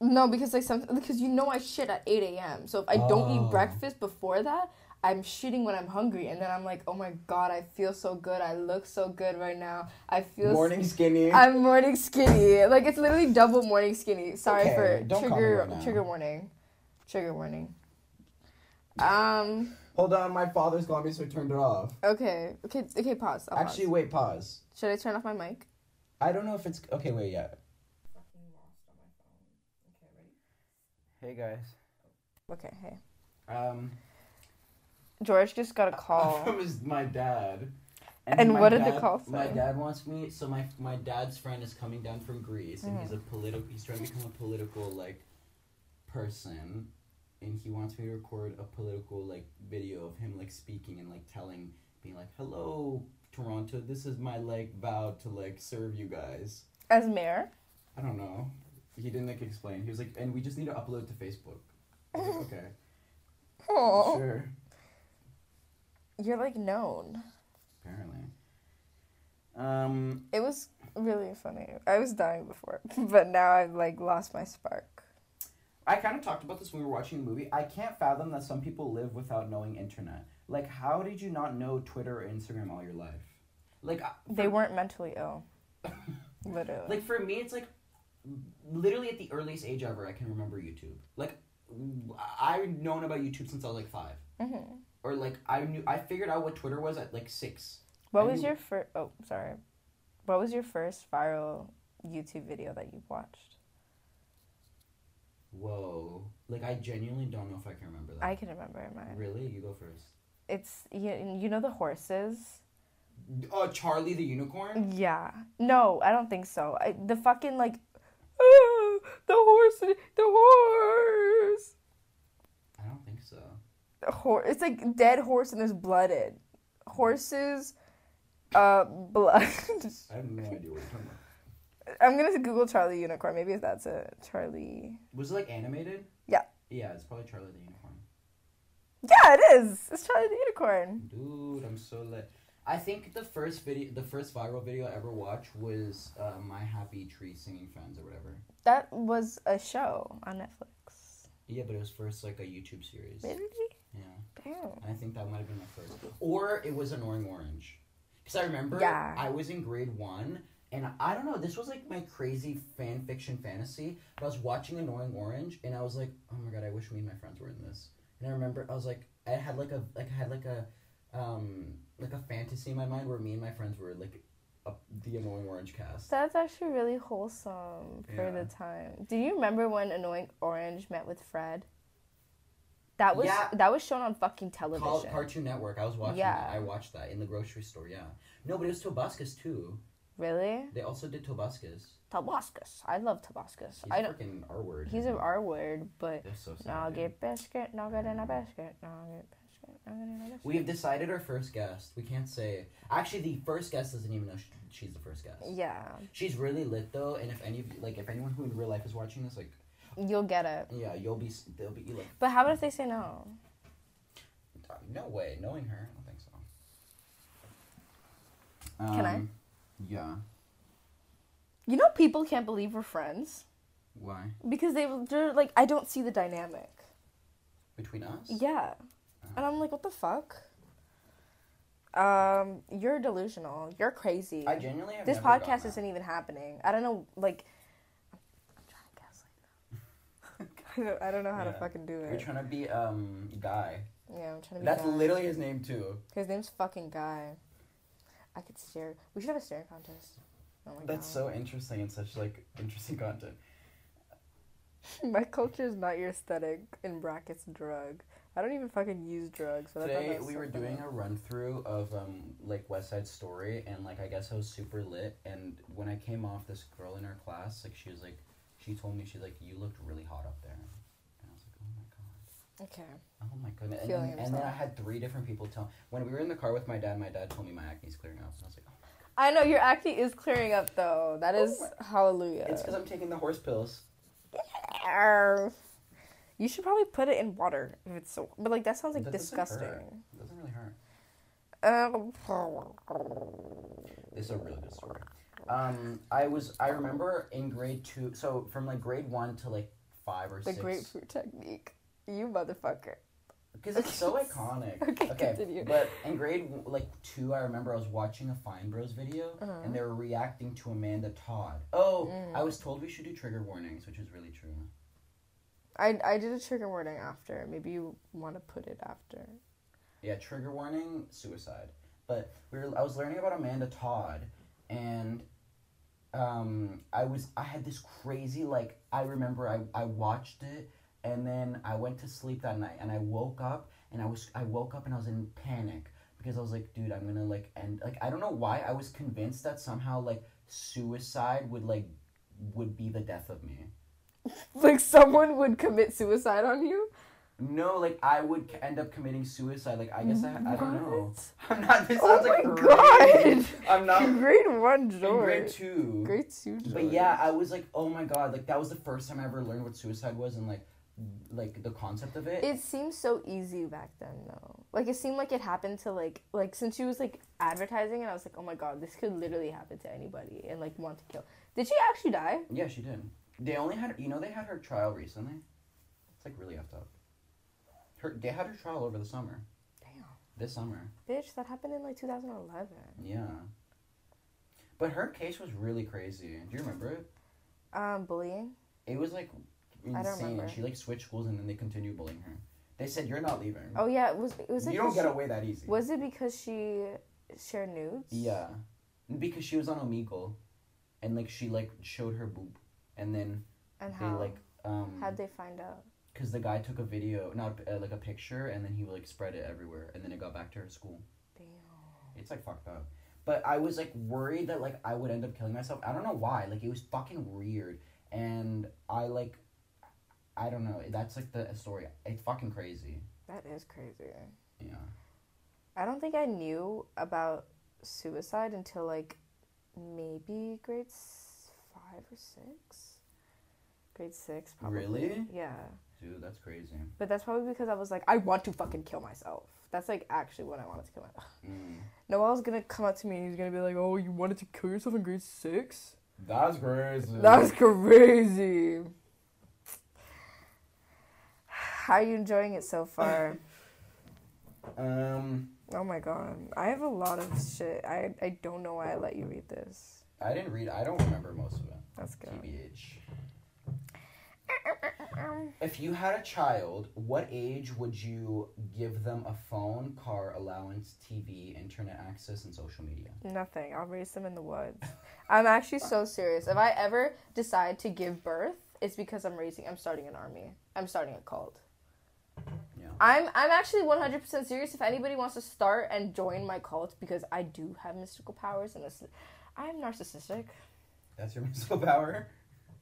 No, because like some because you know I shit at eight a.m. So if I don't Oh. eat breakfast before that, I'm shitting when I'm hungry, and then I'm like, oh my god, I feel so good. I look so good right now. I feel. s- Morning skinny. I'm morning skinny. Like it's literally double morning skinny. Sorry Okay, for don't call me trigger right now. trigger warning. Trigger warning. Um. Hold on, my father's calling me, so I turned it off. Okay. Okay. Okay. Pause. I'll Actually, pause. wait, pause. should I turn off my mic? I don't know if it's okay. Wait, yeah. Hey guys. Okay. Hey. Um. George just got a *laughs* call. From his, my dad. And my what did the dad- call My dad wants me. So my my dad's friend is coming down from Greece, and he's a Mm. political. He's trying to become a political like person, and he wants me to record a political like video of him like speaking and like telling, being like, "Hello, Toronto. This is my like vow to like serve you guys." As mayor. I don't know. He didn't like explain. He was like, "And we just need to upload to Facebook." Like, *laughs* okay, Oh. sure. You're like known. Apparently. Um. It was really funny. I was dying before, *laughs* but now I've like lost my spark. I kind of talked about this when we were watching the movie. I can't fathom that some people live without knowing internet. Like, how did you not know Twitter or Instagram all your life? Like, I- They weren't mentally ill. *laughs* Literally. like for me, it's like literally at the earliest age ever, I can remember YouTube. Like, I've known about YouTube since I was like five, hmm or like I knew I figured out what Twitter was at like six. What I was knew- your first? Oh, sorry. What was your first viral YouTube video that you watched? Whoa! Like, I genuinely don't know if I can remember that. I can remember mine. really, you go first. It's you, you know the horses. Oh, Charlie the unicorn. Yeah. No, I don't think so. I, the fucking like, "Ah, the horse, the horse, I don't think so. the horse. It's like dead horse and there's blood in. Horses, uh, blood. I have no idea what you're talking about. I'm gonna Google Charlie Unicorn. Maybe if that's it. Charlie. Was it like animated? Yeah. Yeah, it's probably Charlie the Unicorn. Yeah, it is. It's Charlie the Unicorn. Dude, I'm so lit. I think the first video, the first viral video I ever watched was uh, My Happy Tree Singing Friends or whatever. That was a show on Netflix. Yeah, but it was first like a YouTube series. Really? Yeah, Damn. and I think that might have been my first. Or it was Annoying Orange. Because I remember Yeah. I was in grade one, and I don't know, this was like my crazy fan fiction fantasy. But I was watching Annoying Orange, and I was like, oh my god, I wish me and my friends were in this. And I remember I was like, I had like a like I had like a um like a fantasy in my mind where me and my friends were like a, the Annoying Orange cast. That's actually really wholesome for Yeah. the time. Do you remember when Annoying Orange met with Fred? That was Yeah. that was shown on fucking television. Cartoon Network. I was watching Yeah. that. I watched that in the grocery store. Yeah. No, but it was Tobuscus too. Really? They also did Tobuscus. Tabascus. I love Tabascus. He's I don't. freaking R word. He's an R word, but so now get biscuit, nugget in a biscuit, nugget biscuit, nugget in a biscuit. We've decided our first guest. We can't say. Actually, the first guest doesn't even know sh- she's the first guest. Yeah, She's really lit though, and if any like, if anyone who in real life is watching this, like, you'll get it. yeah, you'll be, they'll be like, But how about if they say no? Uh, no way, knowing her, I don't think so. Can I? Um, Yeah. You know, people can't believe we're friends Why? because they they're like, I don't see the dynamic. Between us? Yeah, and I'm like, what the fuck? Um, you're delusional. You're crazy. I genuinely this podcast isn't even happening. I don't know, like, I'm, trying to gaslight them. *laughs* I don't, I don't know how to fucking do it. You're trying to be um guy. yeah, I'm trying to be. That's literally his name too. His name's fucking Guy. I could stare. We should have a staring contest. Oh my That's god. so interesting and such like interesting content. *laughs* My culture is not your aesthetic. In brackets, drug. I don't even fucking use drugs. Today we were doing a run through of um like West Side Story and like I guess I was super lit and when I came off this girl in our class like she was like she told me she's like you looked really hot up there and I was like oh my god Okay. oh my goodness and then, and then I had three different people tell me when we were in the car with my dad my dad told me my acne's clearing up and I was like oh I know your acne is clearing up though. That is hallelujah. it's because I'm taking the horse pills You should probably put it in water if it's so. But like that sounds like That doesn't hurt. disgusting. it doesn't really hurt Um, This is a really good story. Um, I was I remember in grade two, so from like grade one to like five or the six. grapefruit technique. You motherfucker. because it's so *laughs* iconic. Okay, continue. but in grade like two, I remember I was watching a Fine Bros video Uh-huh. and they were reacting to Amanda Todd. Oh, Mm. I was told we should do trigger warnings, which is really true. I I did a trigger warning after. Maybe you want to put it after. Yeah, trigger warning, suicide. But we were, I was learning about Amanda Todd, and um, I was I had this crazy like I remember I, I watched it, and then I went to sleep that night, and I woke up, and I was I woke up and I was in panic because I was like, dude, I'm gonna like end like I don't know why I was convinced that somehow like suicide would like would be the death of me. *laughs* Like someone would commit suicide on you. No, like I would c- end up committing suicide. Like I guess I, I don't know. *laughs* I'm not. This Oh sounds like my crazy. God. *laughs* I'm not grade one George. grade two. Grade two George. But yeah, I was like, oh my god, like that was the first time I ever learned what suicide was and like, like the concept of it. It seems so easy back then, though. Like it seemed like it happened to like like since she was like advertising, and I was like, oh my god, this could literally happen to anybody, and like want to kill. Did she actually die? yeah, she did. They only had, you know, they had her trial recently. It's like really effed up. Her, they had her trial over the summer. Damn, This summer. bitch, that happened in like 2011. Yeah. But her case was really crazy. Do you remember it? Um, bullying. It was like insane. remember. She like switched schools and then they continued bullying her. They said you're not leaving. Oh yeah, it was it was it you don't get she- away that easy. Was it because she shared nudes? Yeah, because she was on Omegle, and like she like showed her boob, and then And they how? like um, How'd they find out? because the guy took a video, not uh, like a picture, and then he like spread it everywhere, and then it got back to her school. Damn. It's like fucked up. But I was like worried that like I would end up killing myself. I don't know why. Like it was fucking weird, and I like, I don't know. That's like the story. It's fucking crazy. That is crazy. Yeah. I don't think I knew about suicide until like maybe grade five or six. Grade six, probably. Really? Yeah. Dude, that's crazy. But that's probably because I was like, I want to fucking kill myself. That's like actually when I wanted to kill myself. Mm. *laughs* Noel's gonna come up to me and he's gonna be like, "Oh, you wanted to kill yourself in grade six? That's crazy. That's crazy." How are you enjoying it so far? *laughs* um. oh my god, I have a lot of shit. I I don't know why I let you read this. I didn't read. I don't remember most of it. That's good. TBH. If you had a child, what age would you give them a phone, car allowance, TV, internet access, and social media? Nothing. I'll raise them in the woods. I'm actually so serious. If I ever decide to give birth, it's because I'm raising. I'm starting an army. I'm starting a cult. Yeah. I'm I'm actually 100% serious. If anybody wants to start and join my cult, because I do have mystical powers and this, I'm narcissistic. That's your *laughs* mystical power.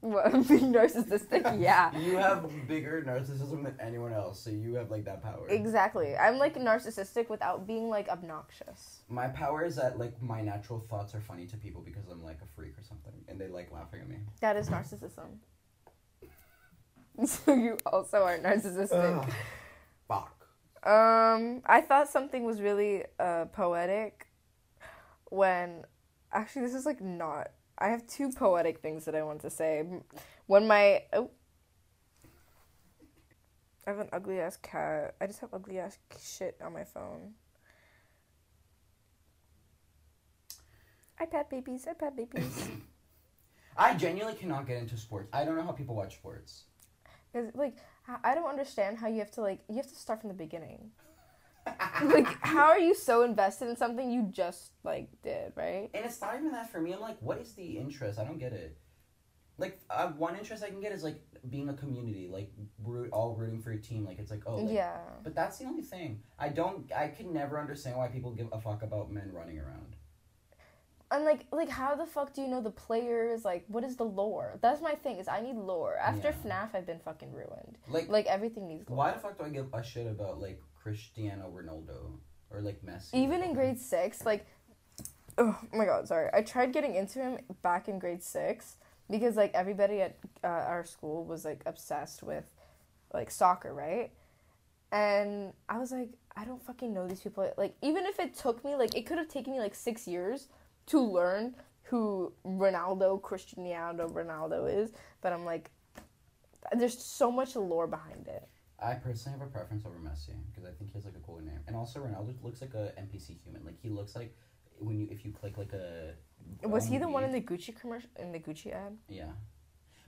What, *laughs* being narcissistic? *laughs* Yeah. You have bigger narcissism than anyone else, so you have like that power. Exactly. I'm like narcissistic without being like obnoxious. My power is that like my natural thoughts are funny to people because I'm like a freak or something, and they like laughing at me. That is narcissism. *laughs* so you also aren't narcissistic. Ugh. Fuck. Um, I thought something was really uh, poetic when actually this is like not. I have two poetic things that I want to say. When my oh, I have an ugly ass cat. I just have ugly ass shit on my phone. iPad babies, iPad babies. *laughs* I genuinely cannot get into sports. I don't know how people watch sports. Cause like I- don't understand how you have to like you have to start from the beginning. like how are you so invested in something you just like did right? And it's not even that for me. I'm like, what is the interest? I don't get it. Like, uh, one interest I can get is like being a community, like root, all rooting for your team. Like, it's like, oh, like- yeah. But that's the only thing. I don't. I can never understand why people give a fuck about men running around. And like like how the fuck do you know the players? Like what is the lore? That's my thing is I need lore. After Yeah. FNAF I've been fucking ruined. Like, Like everything needs lore. why the fuck do I give a shit about like Cristiano Ronaldo or like Messi? Even in grade six, like oh my god, sorry. I tried getting into him back in grade six because like everybody at uh, our school was like obsessed with like soccer, right? And I was like, I don't fucking know these people. Like even if it took me like it could have taken me like six years to learn who Ronaldo, Cristiano Ronaldo is, but I'm like, there's so much lore behind it. I personally have a preference over Messi because I think he has like a cooler name, and also Ronaldo looks like a NPC human. Like he looks like when you if you click like a. Was he the one in the Gucci commercial in the Gucci ad? Yeah.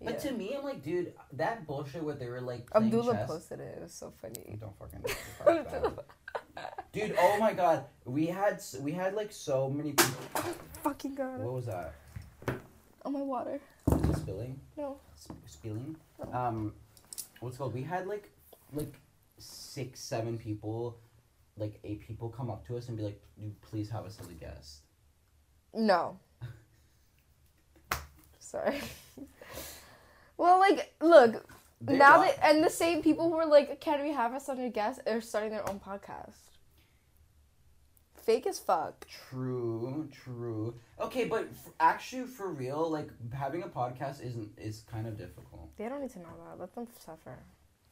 Yeah. But to me, I'm like, dude, that bullshit where they were like Abdullah chess. posted it. It was so funny. Don't fucking. *laughs* Dude, oh my god, we had we had like so many people. Oh, Fucking god. What was that? Oh my water. Spilling? No. Sp- spilling? Um, what's it called? We had like like six, seven people, like eight people come up to us and be like, "Dude, please have us as a guest." No. *laughs* Sorry. *laughs* well, like, look, They now that and the same people who were like, "Can we have us on a guest?" are starting their own podcast. Fake as fuck. True, true. Okay, but f- actually, for real, like having a podcast isn't is kind of difficult. They don't need to know that. Let them suffer.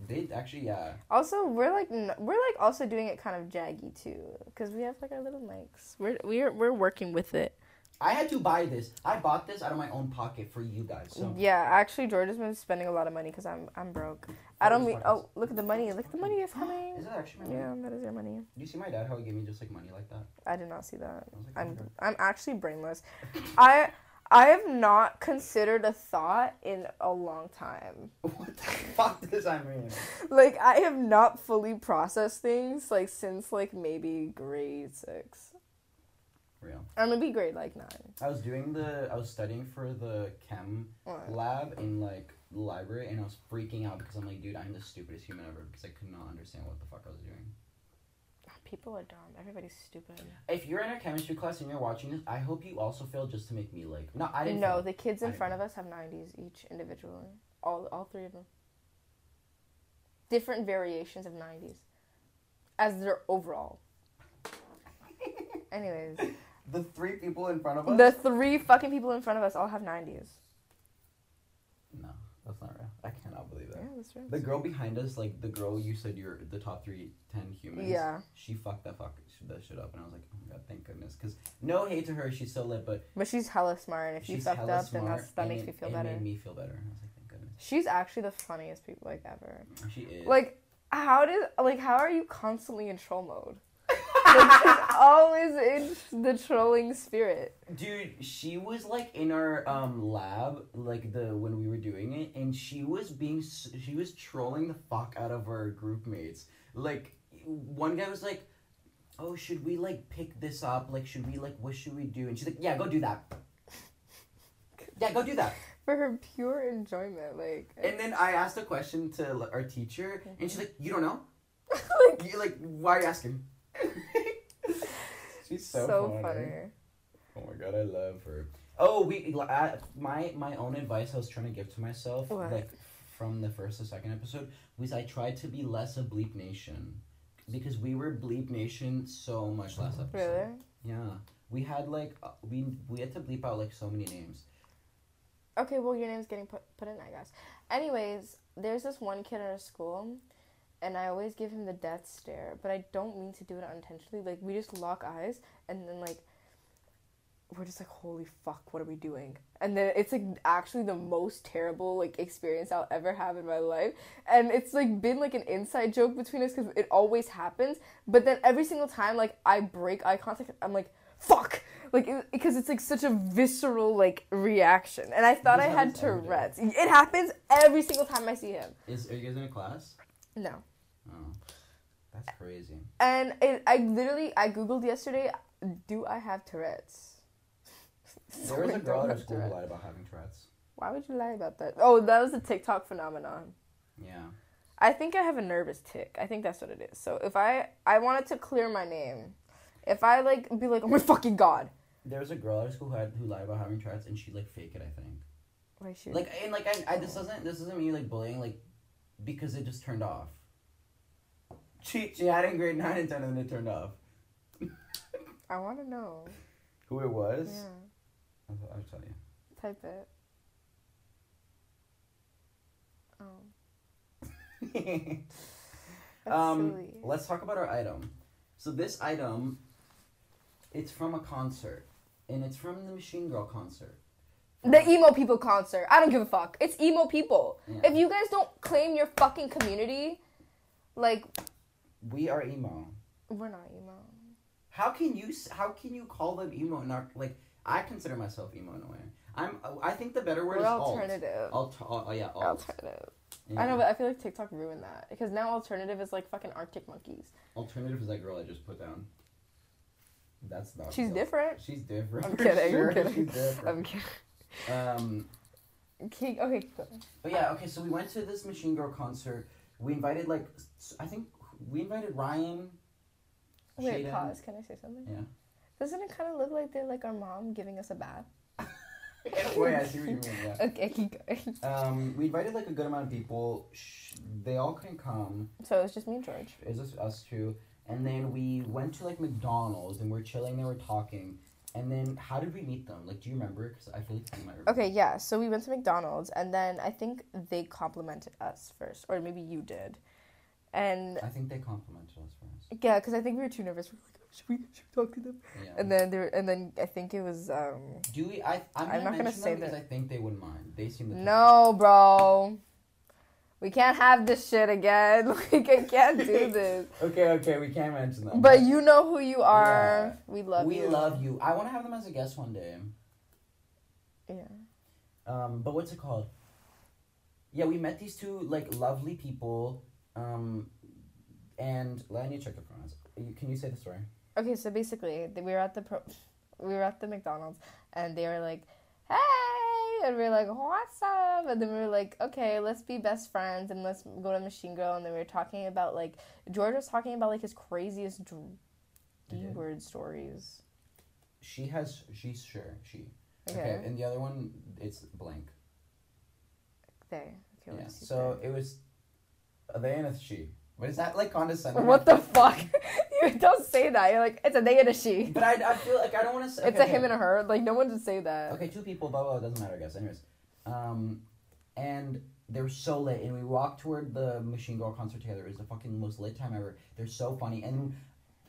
They actually, yeah. Also, we're like n- we're like also doing it kind of jaggy too, because we have like our little mics. We're we're we're working with it. I had to buy this. I bought this out of my own pocket for you guys. So Yeah, actually, George has been spending a lot of money because I'm I'm broke. I don't mean. Oh, look at the money! Look, the money is coming. is that actually my money? Yeah, that is your money. Do you see my dad? How he gave me just like money like that? I did not see that. Like, I'm "Oh I'm actually brainless. *laughs* I I have not considered a thought in a long time. *laughs* what the fuck does that mean? Like I have not fully processed things like since like maybe grade six. Real. Or be grade like nine. I was doing the. I was studying for the chem What? lab in like the library, and I was freaking out because I'm like, dude, I'm the stupidest human ever because I could not understand what the fuck I was doing. People are dumb. Everybody's stupid. If you're in a chemistry class and you're watching this, I hope you also fail just to make me like. No, I didn't. No, fail. the kids I in didn't front of us have nineties each individually. All all three of them. Different variations of nineties. As their overall. *laughs* Anyways. The three people in front of us. The three fucking people in front of us all have 90s. No, that's not real. I cannot believe that. Yeah, that's right. The girl behind us, like the girl you said you're the top three ten humans. Yeah. She fucked that fuck that shit up, and I was like, oh my god, thank goodness. Because no hate to her, she's so lit, but But she's hella smart, and if you she's fucked hella up, then that's, that makes it- me feel it better. made me feel better. I was like, thank goodness. She's actually the funniest people like ever. She is. Like, how did like how are you constantly in troll mode? *laughs* Always in the trolling spirit. Dude, she was like in our um lab, like the when we were doing it, and she was being she was trolling the fuck out of our group mates. Like one guy was like, "Oh, should we like pick this up? Like, should we like what should we do?" And she's like, "Yeah, go do that." Yeah, go do that. For her pure enjoyment, like And then I asked a question to our teacher, and she's like, "You don't know." *laughs* like You, like, why are you asking? She's so, funny. Oh my god, I love her. Oh, we I, my my own advice I was trying to give to myself, What? like from the first to second episode, was I tried to be less a bleep nation, because we were bleep nation so much last episode. Really? Yeah, we had like uh, we we had to bleep out like so many names. Okay, well your name's getting put put in, I guess. Anyways, there's this one kid in our school, and I always give him the death stare, but I don't mean to do it unintentionally. Like we just lock eyes, and then like we're just like, holy fuck, what are we doing? And then it's like actually the most terrible like experience I'll ever have in my life, and it's like been like an inside joke between us because it always happens. But then every single time like I break eye contact, I'm like, fuck, like because it's like such a visceral like reaction, and I thought This I had happens. Tourette's. It happens every single time I see him. Is are you guys in a class? No. Oh, that's crazy. And it, I literally I googled yesterday, do I have Tourette's? So *laughs* There was a girl don't at school who Tourette's. lied about having Tourette's. Why would you lie about that? Oh, that was a TikTok phenomenon. Yeah. I think I have a nervous tick. I think that's what it is. So if I I wanted to clear my name, if I like be like, oh my fucking god, There was a girl at school who had who lied about having Tourette's, and she like fake it. I think. why she Like and like I, I this doesn't this doesn't mean like bullying like, because it just turned off. She she had it in grade nine and ten and then it turned off. I want to know. Who it was? Yeah, I'll, I'll tell you. type it. Oh, *laughs* that's um, silly. let's talk about our item. So this item, it's from a concert, and it's from the Machine Girl concert. The emo people concert. I don't give a fuck. It's emo people. Yeah. If you guys don't claim your fucking community, like We are emo. we're not emo. How can you how can you call them emo? Not like I consider myself emo in a way. I'm I think the better word We're is alt. alternative. Alt. Oh, oh yeah, alt. Alternative. Yeah. I know, but I feel like TikTok ruined that because now alternative is like fucking Arctic monkeys. Alternative is that girl I just put down. That's not. She's real. different. She's different. I'm *laughs* kidding, I'm sure. kidding. She's different. I'm kidding. Um. Okay, okay. But yeah, okay. So we went to this Machine Girl concert. We invited like I think we invited Ryan. Wait, pause. Can I say something? Yeah. Doesn't it kind of look like they're like our mom giving us a bath? *laughs* Way, I see what you mean. Yeah. *laughs* Okay, keep going. Um, we invited like a good amount of people. Sh- they all couldn't come. So it was just me and George. It was just us two. And then we went to like McDonald's and we're chilling. They were talking. And then how did we meet them? Like, do you remember? Because I feel like you might remember. Okay, yeah. So we went to McDonald's, and then I think they complimented us first, or maybe you did. And I think they complimented us first. yeah, because I think we were too nervous. We were like, should we, should we talk to them? Yeah. And then there, and then I think it was um. do we? I I'm, I'm not gonna say that. I think they wouldn't mind. They seem the. No, bro. We can't have this shit again. *laughs* Like I can't do this. *laughs* Okay, okay, we can't mention them. But you know who you are. We love we you. We love you. I want to have them as a guest one day. Yeah. Um, but what's it called? Yeah, we met these two like lovely people. Um, and let me check the pronouns. You- Can you say the story? Okay, so basically, we were at the pro- *laughs* we were at the McDonald's, and they were like, "Hey," and we were like, "What's up?" And then we were like, "Okay, let's be best friends and let's go to Machine Girl." And then we were talking about like George was talking about like his craziest d word stories. She has. She's sure. She. Okay, And the other one, it's blank. there. Okay, yeah. So it was. A they and a she. But is that like condescending? What the fuck? *laughs* you don't say that. You're like, it's a they and a she. But I, I feel like I don't want to say. It's okay, a him okay. and a her. Like no one should say that. Okay, two people, blah, blah, blah, doesn't matter, I guess. Anyways. Um, and they were so lit, and we walked toward the Machine Girl concert together. It was the fucking most lit time ever. They're so funny. And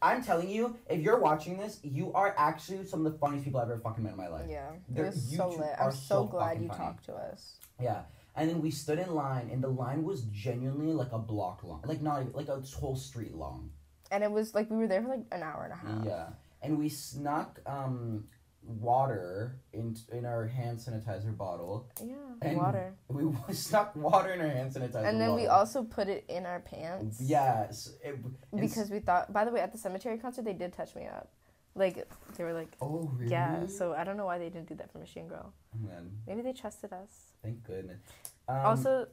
I'm telling you, if you're watching this, you are actually some of the funniest people I've ever fucking met in my life. Yeah, They're- so lit. I'm so so glad you funny. talked to us. Yeah. And then we stood in line, and the line was genuinely like a block long. Like, not even, like a whole street long. And it was like we were there for like an hour and a half. Yeah. And we snuck um, water in, in our hand sanitizer bottle. Yeah, And water. *laughs* We *laughs* stuck water in our hand sanitizer. Bottle. And then we also put it in our pants. Yes. It, Because we thought. By the way, at the cemetery concert, they did touch me up. Like they were like, Oh really? yeah. So I don't know why they didn't do that for Machine Girl. Oh, man, Maybe they trusted us. Thank goodness. Um, also,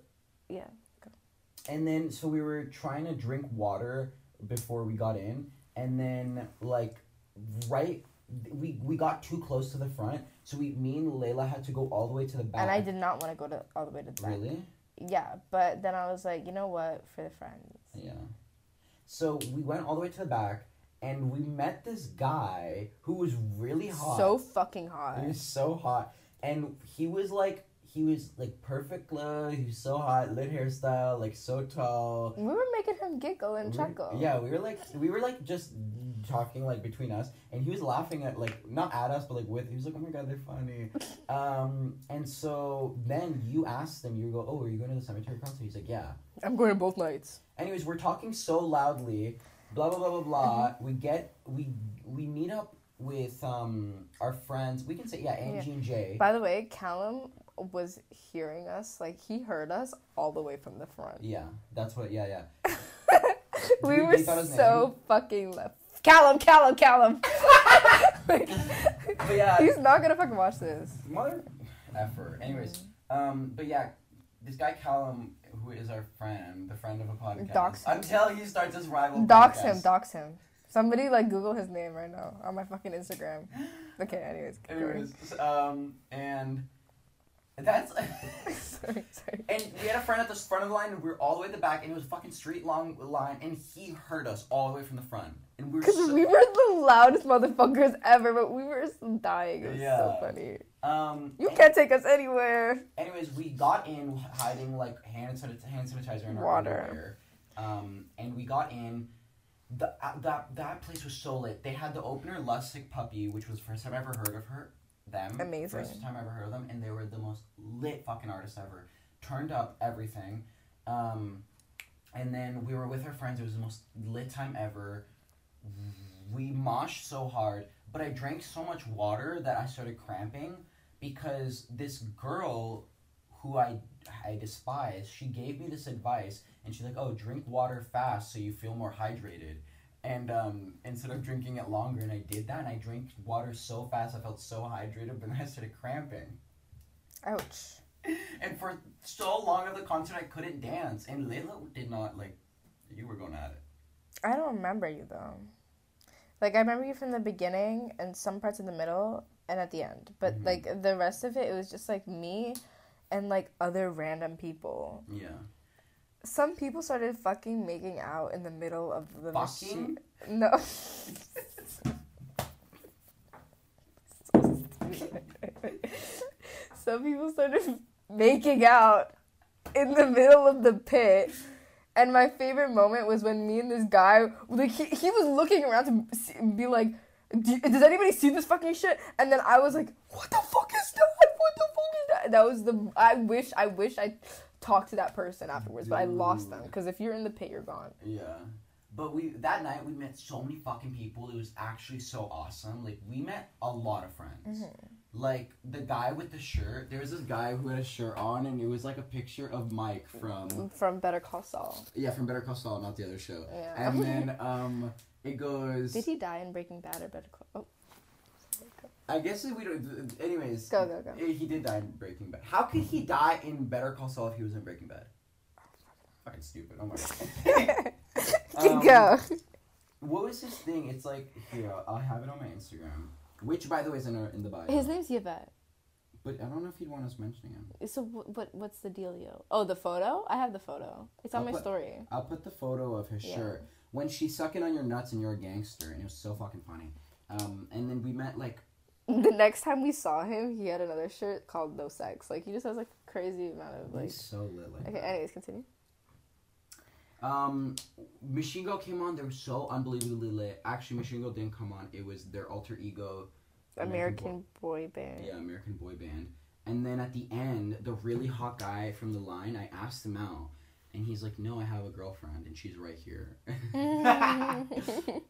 yeah. and then so we were trying to drink water before we got in, and then like right. We, we got too close to the front, so we me and Leila had to go all the way to the back. And I did not want to go to all the way to the back. Really? Yeah, but then I was like, you know what? For the friends. Yeah. So we went all the way to the back, and we met this guy who was really hot. So fucking hot. He was so hot, and he was like, he was like perfect look. He was so hot, lit hairstyle, like so tall. We were making him giggle and We were- chuckle. Yeah, we were like, we were like just talking like between us, and he was laughing at like not at us, but like with. He was like, "Oh my god, they're funny." *laughs* um, and so then you asked him, you go, "Oh, are you going to the cemetery concert?" He's like, "Yeah." I'm going to both nights. Anyways, we're talking so loudly, blah blah blah blah blah. Mm-hmm. We get we we meet up with um our friends. We can say yeah, Angie and Jay. By the way, Callum was hearing us. Like he heard us all the way from the front. Yeah, that's what. Yeah, yeah. *laughs* we We- were so fucking left. Callum, Callum, Callum. *laughs* Like, But yeah, he's not gonna fucking watch this. mother effer. Anyways, um, but yeah, this guy Callum, who is our friend, the friend of a podcast, Dox him. until he starts his rival. Dox podcast. him, dox him. Somebody like Google his name right now on my fucking Instagram. Okay, anyways. Anyways, um, and that's. *laughs* sorry, sorry. And we had a friend at the front of the line, and we were all the way at the back, and it was a fucking street long line, and he heard us all the way from the front, and we were Because so, we were the loudest motherfuckers ever, but we were dying. It was so funny. um. You can't take us anywhere. Anyways, we got in hiding like hand sanit- hand sanitizer in our Water. underwear, um, and we got in. The uh, that that place was so lit. They had the opener Lustig Puppy, which was the first time I ever heard of her. Them Amazing. First time I ever heard of them, and they were the most lit fucking artists ever. Turned up everything, um, and then we were with our friends. It was the most lit time ever. We moshed so hard, but I drank so much water that I started cramping because this girl who I I despise, she gave me this advice and she's like, "Oh, drink water fast so you feel more hydrated." And um, instead of drinking it longer, and I did that, and I drank water so fast, I felt so hydrated, but then I started cramping. Ouch. And for so long of the concert, I couldn't dance, and Leila did not like. You were going at it. I don't remember you though. Like I remember you from the beginning and some parts in the middle and at the end. But Mhm. like the rest of it, it was just like me and like other random people. Yeah. Some people started fucking making out in the middle of the Fucking? machine. No. *laughs* Some people started making out in the middle of the pit. And my favorite moment was when me and this guy, like, he, he was looking around to see, be like, "Do- does anybody see this fucking shit? And then I was like, what the fuck is that? What the fuck is that? That was the, I wish, I wish I talked to that person afterwards, but I lost them. Because if you're in the pit, you're gone. Yeah. But we that night we met so many fucking people. It was actually so awesome. Like we met a lot of friends. Like the guy with the shirt. There was this guy who had a shirt on, and it was like a picture of Mike from From Better Call Saul. yeah from Better Call Saul, not the other show. Yeah. And *laughs* then um it goes. Did he die in Breaking Bad or Better Call? Oh. I guess we don't. Anyways. Go, go, go. He did die in Breaking Bad. How could he die in Better Call Saul if he was in Breaking Bad? Fucking stupid. Oh my god. *laughs* Um, go. What was his thing? It's like here. I'll have it on my Instagram, which by the way is in, our, in the bio. His name's Yvette. But I don't know if you'd want us mentioning him. So what, what what's the dealio? Oh, the photo? I have the photo. It's on I'll my put- story. I'll put the photo of his Yeah. shirt when she's sucking on your nuts and you're a gangster, and it was so fucking funny. Um, and then we met like *laughs* The next time we saw him, he had another shirt called No Sex. Like he just has like crazy amount of like. he's so lit like Okay. that. Anyways, continue. Um, Machine Girl came on. They were so unbelievably lit. Actually, Machine Girl didn't come on. It was their alter ego. American American boy band. Yeah, American boy band. And then at the end, the really hot guy from the line, I asked him out, and he's like, "No, I have a girlfriend, and she's right here." *laughs* *laughs*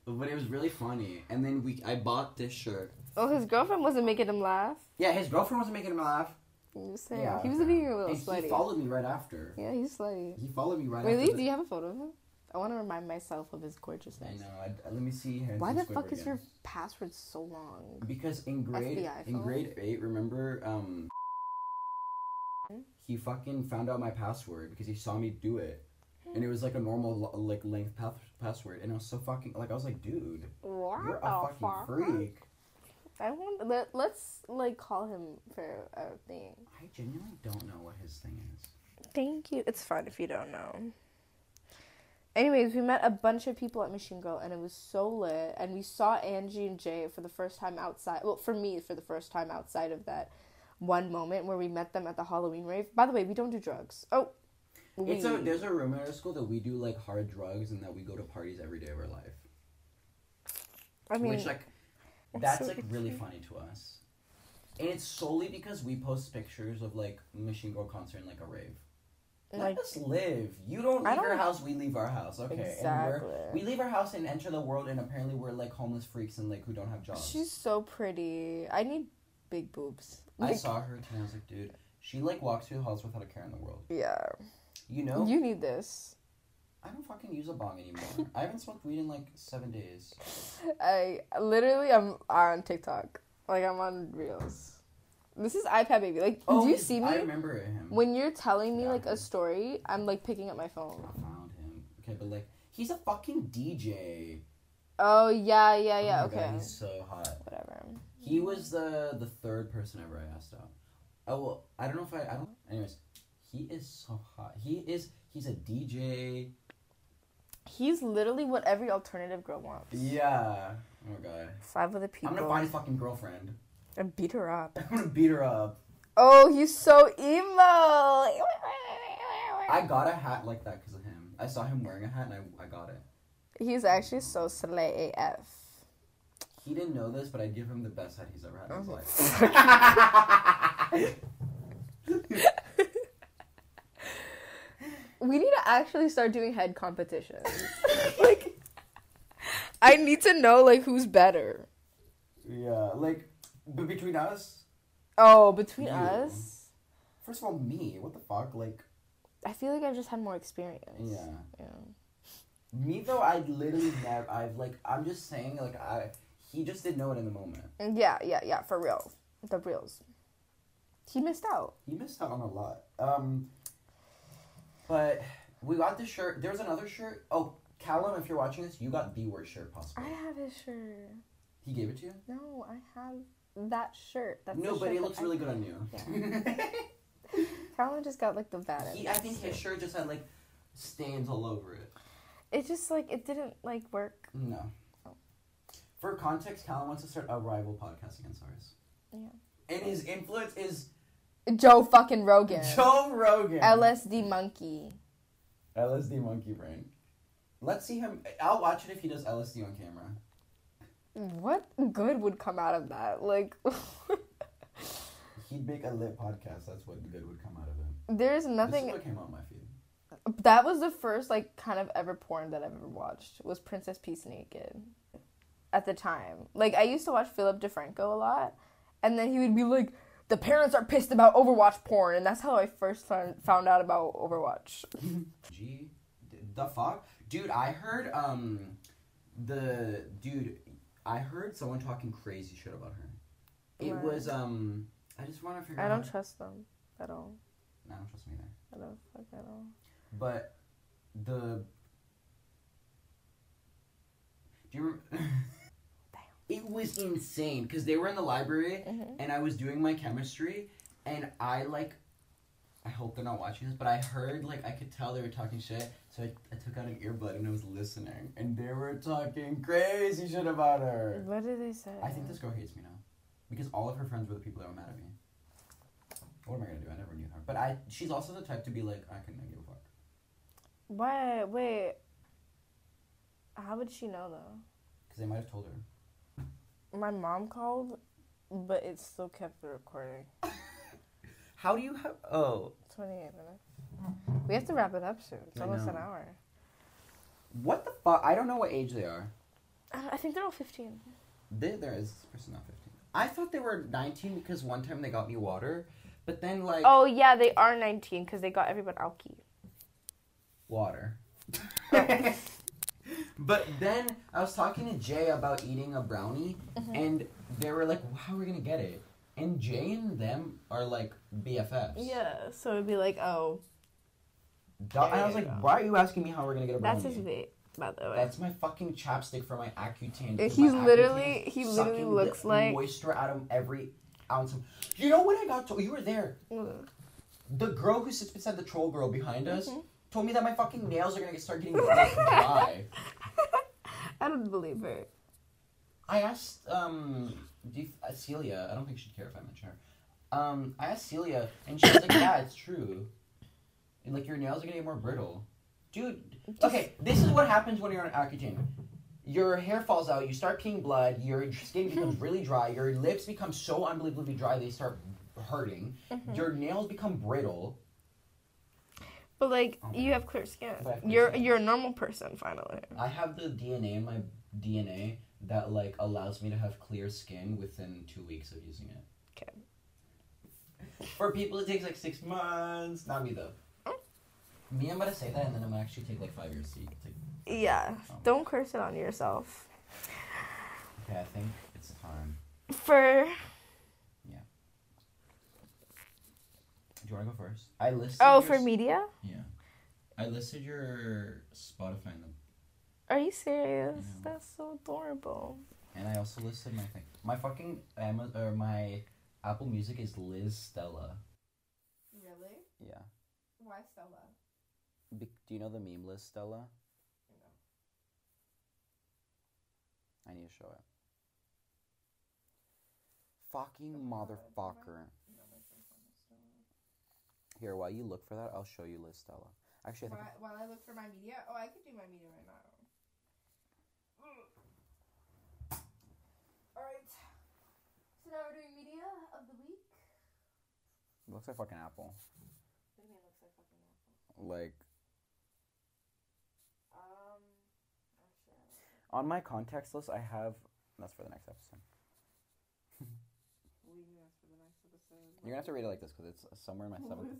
but it was really funny. And then we, I bought this shirt. Oh, his girlfriend wasn't making him laugh. Yeah, his girlfriend wasn't making him laugh. You was saying Yeah, he was being a little he slutty. followed me right after. yeah, he's slutty. He followed me right Really? after. Do you have a photo of him? I want to remind myself of his gorgeousness. I know. I, let me see. Why the fuck is your password so long? Because in grade in grade eight, remember, um, he fucking found out my password because he saw me do it. and it was like a normal like length path- password, and it was so fucking like I was like, dude, What you're a fucking fuck? freak. I want let let's like call him for a thing. I genuinely don't know what his thing is. Thank you. It's fine if you don't know. Anyways, we met a bunch of people at Machine Girl and it was so lit. And we saw Angie and Jay for the first time outside. Well, for me, for the first time outside of that one moment where we met them at the Halloween rave. By the way, we don't do drugs. Oh, we. It's a there's a rumor at our school that we do like hard drugs and that we go to parties every day of our life. I mean, which like it's that's so like really funny to us and it's solely because we post pictures of like machine girl concert and like a rave let like us live you don't leave your don't- house we leave our house okay and exactly. we're, we leave our house and enter the world and apparently we're like homeless freaks and like who don't have jobs She's so pretty. I need big boobs. i saw her today i was like dude she like walks through the halls without a care in the world Yeah. you know You need this. I don't fucking use a bong anymore *laughs* i haven't smoked weed in like seven days I literally I'm on TikTok. Like I'm on Reels. This is iPad baby. Like do oh, you see Oh, i me? remember him When you're telling me Yeah, like a story, I'm like picking up my phone. I found him okay but like he's a fucking dj Oh yeah, yeah, Oh yeah. my okay. God, he's so hot. Whatever. He was the the third person ever I asked out. Oh well, I don't know if I I don't. Anyways, he is so hot. He is he's a DJ. He's literally what every alternative girl wants. Yeah. Oh my god. Five other people I'm gonna find his fucking girlfriend. and beat her up. *laughs* I'm gonna beat her up. Oh, he's so emo. I got a hat like that because of him. I saw him wearing a hat and I I got it. He's actually so slay AF. He didn't know this, but I give him the best hat he's ever had in his Oh. life. *laughs* *laughs* We need to actually start doing head competitions. *laughs* like, I need to know like who's better. yeah, like, but between us, Oh, between You. us, first of all, me. What the fuck? Like, I feel like I've just had more experience. yeah. Yeah. Me though, I literally never. I've like. I'm just saying, like, I. He just didn't know it in the moment. Yeah, yeah, yeah. For real, the reals. He missed out. He missed out on a lot. Um. But we got the shirt. There's another shirt. Oh, Callum, if you're watching this, you got the worst shirt possible. I have his shirt. He gave it to you. No, I have that shirt. That's no, but shirt it looks I- really good on you. *laughs* *laughs* Callum just got like the baddest. he, I think his shirt just had like stains all over it. It just like it didn't like work. No. Oh. For context, Callum wants to start a rival podcast against ours. Yeah. And his influence is Joe fucking Rogan. Joe Rogan. LSD monkey. LSD monkey brain. Let's see him. I'll watch it if he does LSD on camera. What good would come out of that? Like, *laughs* He'd make a lit podcast. That's what good would come out of it. there's This nothing. is what came out on my feed. That was the first like kind of ever porn that I've ever watched. Was Princess Peach Naked. At the time, like I used to watch Philip DeFranco a lot, and then he would be like, "The parents are pissed about Overwatch porn," and that's how I first found found out about Overwatch. *laughs* G, the fuck, dude. I heard um, the dude. I heard someone talking crazy shit about her. It Right. was um. I just want to figure I don't trust them at all. I don't trust me either. I don't fuck at all. But the. Do you remember? *laughs* it was insane because they were in the library Mhm. and I was doing my chemistry and I like. I hope they're not watching this, but I heard like I could tell they were talking shit, so I, I took out an earbud and I was listening, and they were talking crazy shit about her. What did they say? I think this girl hates me now, because all of her friends were the people that were mad at me. What am I gonna do? I never knew her, but I she's also the type to be like I couldn't give a fuck. Wait, wait. How would she know though? Because they might have told her. My mom called, but it still kept the recording. *laughs* How do you have? Oh, 28 minutes. We have to wrap it up soon. It's I almost an hour. what the fuck? I don't know what age they are. I I think they're all 15. They, there is this person not fifteen. I thought they were nineteen because one time they got me water, but then like Oh, yeah, they are 19 because they got everyone alky. water. But then I was talking to Jay about eating a brownie, Mhm. and they were like, "How are we gonna get it?" And Jay and them are like BFFs. Yeah, so it'd be like, oh, and I was like, go. why are you asking me how we're gonna get a brownie?" That's his vape, by the way. That's my fucking chapstick for my Accutane. He's my literally- Accutane he literally looks like- moisture out of every ounce of. You know when I got to? You were there. Mm. The girl who sits beside the troll girl behind us Mhm. told me that my fucking nails are gonna start getting *laughs* dry. I don't believe her. I asked um uh, Celia. I don't think she'd care if I mention her. Um, I asked Celia, and she was like, *coughs* "Yeah, it's true. And, like your nails are gonna get more brittle, dude." Okay, this is what happens when you're on Accutane. Your hair falls out. You start peeing blood. Your skin *laughs* becomes really dry. Your lips become so unbelievably dry they start hurting. Mm-hmm. Your nails become brittle. But like, you have clear skin. Have clear You're skin. you're a normal person finally. I have the DNA in my DNA that like allows me to have clear skin within two weeks of using it. Okay. For people, it takes like six months. Not me though. Oh. Me, I'm gonna say that, and then I'm gonna actually take like five years to take. Yeah. Oh. Don't curse it on yourself. Okay, I think it's time. For Do you wanna go first? I listed. oh, your for s- media? Yeah, I listed your Spotify in the, Are you serious? Yeah. That's so adorable. and I also listed my thing. My fucking Amazon or my Apple Music is Liz Stella. Really? Yeah. Why Stella? Be- do you know the meme Liz Stella? No. I need to show it. Fucking motherfucker. Here, while you look for that, I'll show you Liz Stella. Actually, I think. While, while I look for my media, oh, I could do my media right now. All right. So now we're doing media of the week. It looks like fucking Apple. What do you mean it looks like fucking apple? Like, Um, actually, on my contacts list, I have. That's for the next episode. what do you mean that's for the next episode? You're gonna have to read it like this because it's somewhere in my seventh.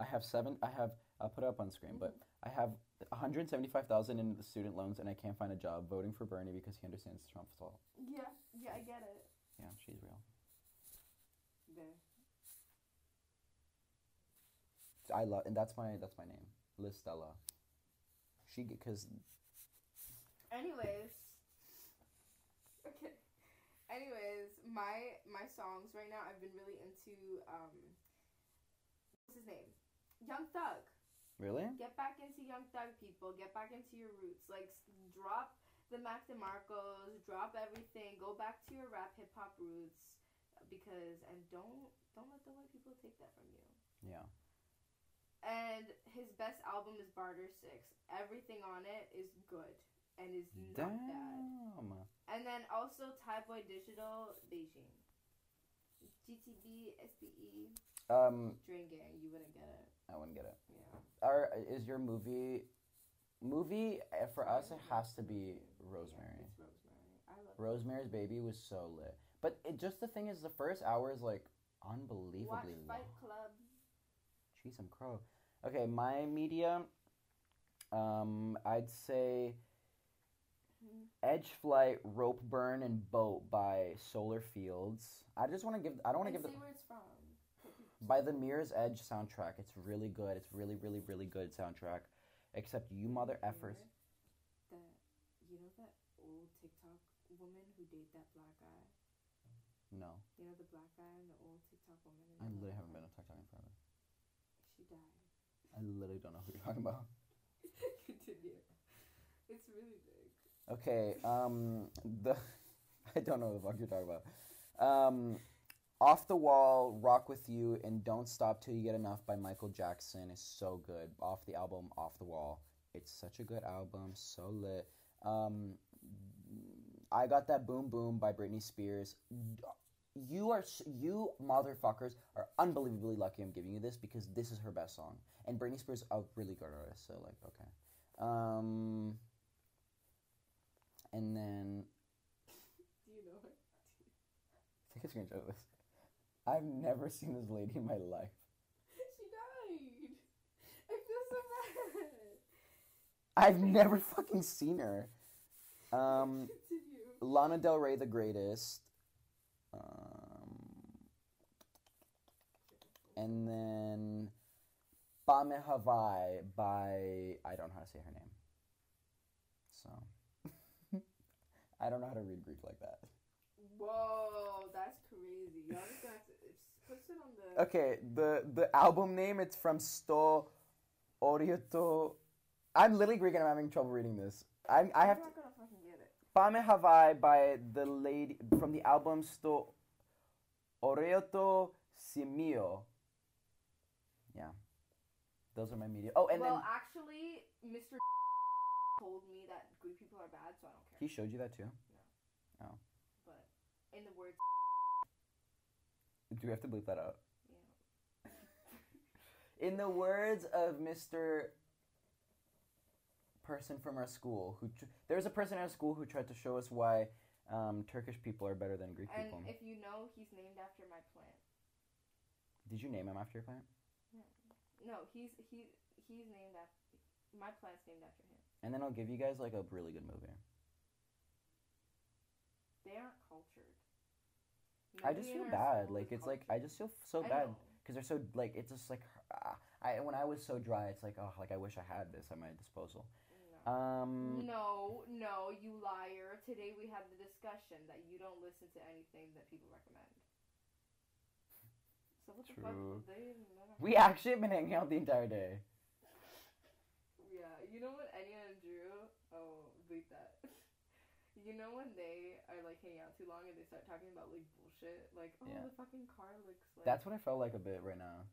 I have seven. I have. I'll put it up on screen, but I have 175,000 in student loans, and I can't find a job. Voting for Bernie because he understands Trump's fault. Yeah, yeah, I get it. Yeah, she's real. There. I love, and that's my that's my name, Liz Stella. She because Anyways. Okay. Anyways, my my songs right now I've been really into um what's his name? Young Thug. really Get back into Young Thug people. Get back into your roots. Like drop the Mac DeMarcos, drop everything. Go back to your rap hip hop roots because and don't don't let the white people take that from you. yeah. And his best album is Barter 6. Everything on it is good and is not bad. And then also Thaiboy Digital Beijing. GTB, SBE, Um, Drain Gang. You wouldn't get it. I wouldn't get it. Yeah. Are is your movie? Movie eh, for us, it has to be Rosemary. It's Rosemary. I love Rosemary's Baby was so lit, but it just the thing is, the first hour is like Watch unbelievably long. Fight Club. Jeez, I'm crow. Okay, my media. Um, I'd say. Mm-hmm. Edge Flight, Rope Burn, and Boat by Solar Fields. I just want to give. I don't want to give say the where it's from. by the Mirror's Edge soundtrack. It's really good. It's really, really, really good soundtrack. Except you mother effers. That you know that old TikTok woman who dated that black guy. No, You know the black guy and the old TikTok woman. I literally haven't guy? been on TikTok in forever. She died. I literally don't know who you're talking about. *laughs* Continue. It's really big. Okay, um, the *laughs* I don't know what the fuck you're talking about. Um, Off the Wall, Rock with You, and Don't Stop Till You Get Enough by Michael Jackson is so good. Off the album, Off the Wall. It's such a good album, so lit. Um, I got that Boom Boom by Britney Spears. You are you motherfuckers are unbelievably lucky. I'm giving you this because this is her best song, and Britney Spears a really good artist. So like, okay. Um, and then Do you know her? take a screenshot of this. I've never seen this lady in my life. She died. I feel so bad. I've never fucking seen her. Um. Lana Del Rey, the greatest. Um, and then Bame Havai by I don't know how to say her name. So I don't know how to read Greek like that. Whoa, that's crazy. Y'all just got to it's- puts it on the. Okay, the the album name it's from Sto Orieto. I'm literally Greek and I'm having trouble reading this. I'm I have I'm to not gonna fucking get it. Bame Havai by the lady from the album Sto Orieto Simio. Yeah. Those are my media. Oh, and well, then actually, Mr. me that Greek people are bad, so I don't care. he showed you that too. No. But in the words, Do we have to bleep that out? yeah. In the words of Mr. Person from our school, who tr- there was a person at our school who tried to show us why um, Turkish people are better than Greek people. And if you know, he's named after my plant. Did you name him after your plant? No, he's he he's named after my plant's named after him. And then I'll give you guys like a really good movie. They aren't cultured. I just feel bad. Like it's like I just feel so I bad because they're so like it's just like ah, I when I was so dry, it's like oh like I wish I had this at my disposal. No. Um, No, no, you liar. Today we had the discussion that you don't listen to anything that people recommend. So what True. the fuck? They, we actually have been hanging out the entire day. Yeah, you know what Enya bleep that. *laughs* You know when they are like hanging out too long and they start talking about like bullshit, like oh Yeah. the fucking car looks like. That's what I felt like a bit right now.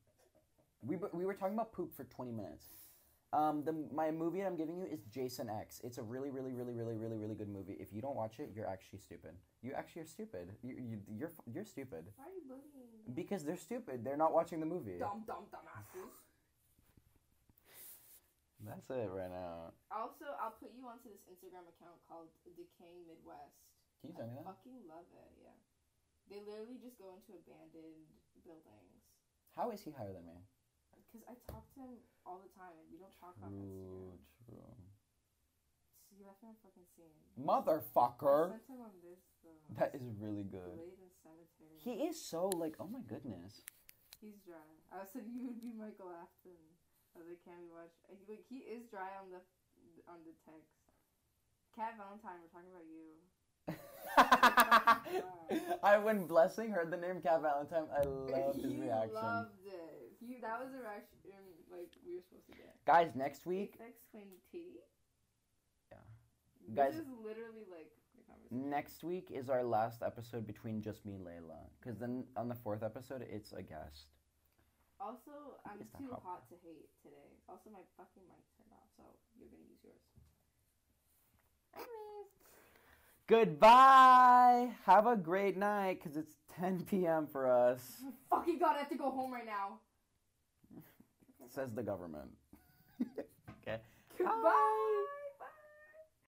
We we were talking about poop for twenty minutes. Um, the my movie I'm giving you is Jason X. It's a really really really really really really good movie. If you don't watch it, you're actually stupid. You actually are stupid. You you you're you're stupid Why are you bullying? because they're stupid. They're not watching the movie. Dumb, dumb, dumbasses. That's it right now. Also, I'll put you onto this Instagram account called Decaying Midwest. Can you send me I that? fucking love it. Yeah, they literally just go into abandoned buildings. How is he higher than me? Cause I talk to him all the time, and we don't talk on Instagram. True, true. So you left on fucking scene. Motherfucker. sent him on this though. That is really good. Laid in cemetery. He is so like, oh my goodness. He's dry. I said you would be Michael Afton. Of the Can We Watch. He, like he is dry on the on the text. Cat Valentine, we're talking about you. *laughs* I when Blessing heard the name Cat Valentine, I loved his reaction. loved it. He, that was a reaction um, like we were supposed to get. Guys, next week, Twin Titty. Yeah. This Guys- is literally like next week is our last episode between just me and Leila. Because then on the fourth episode, it's a guest. Also, I'm that too hot? hot to hate today. Also, my fucking mic turned off, so you're gonna use yours. Anyways. Goodbye. Have a great night, because it's 10 p.m. for us. *laughs* Fucking god, I have to go home right now. Says the government. *laughs* okay. Goodbye.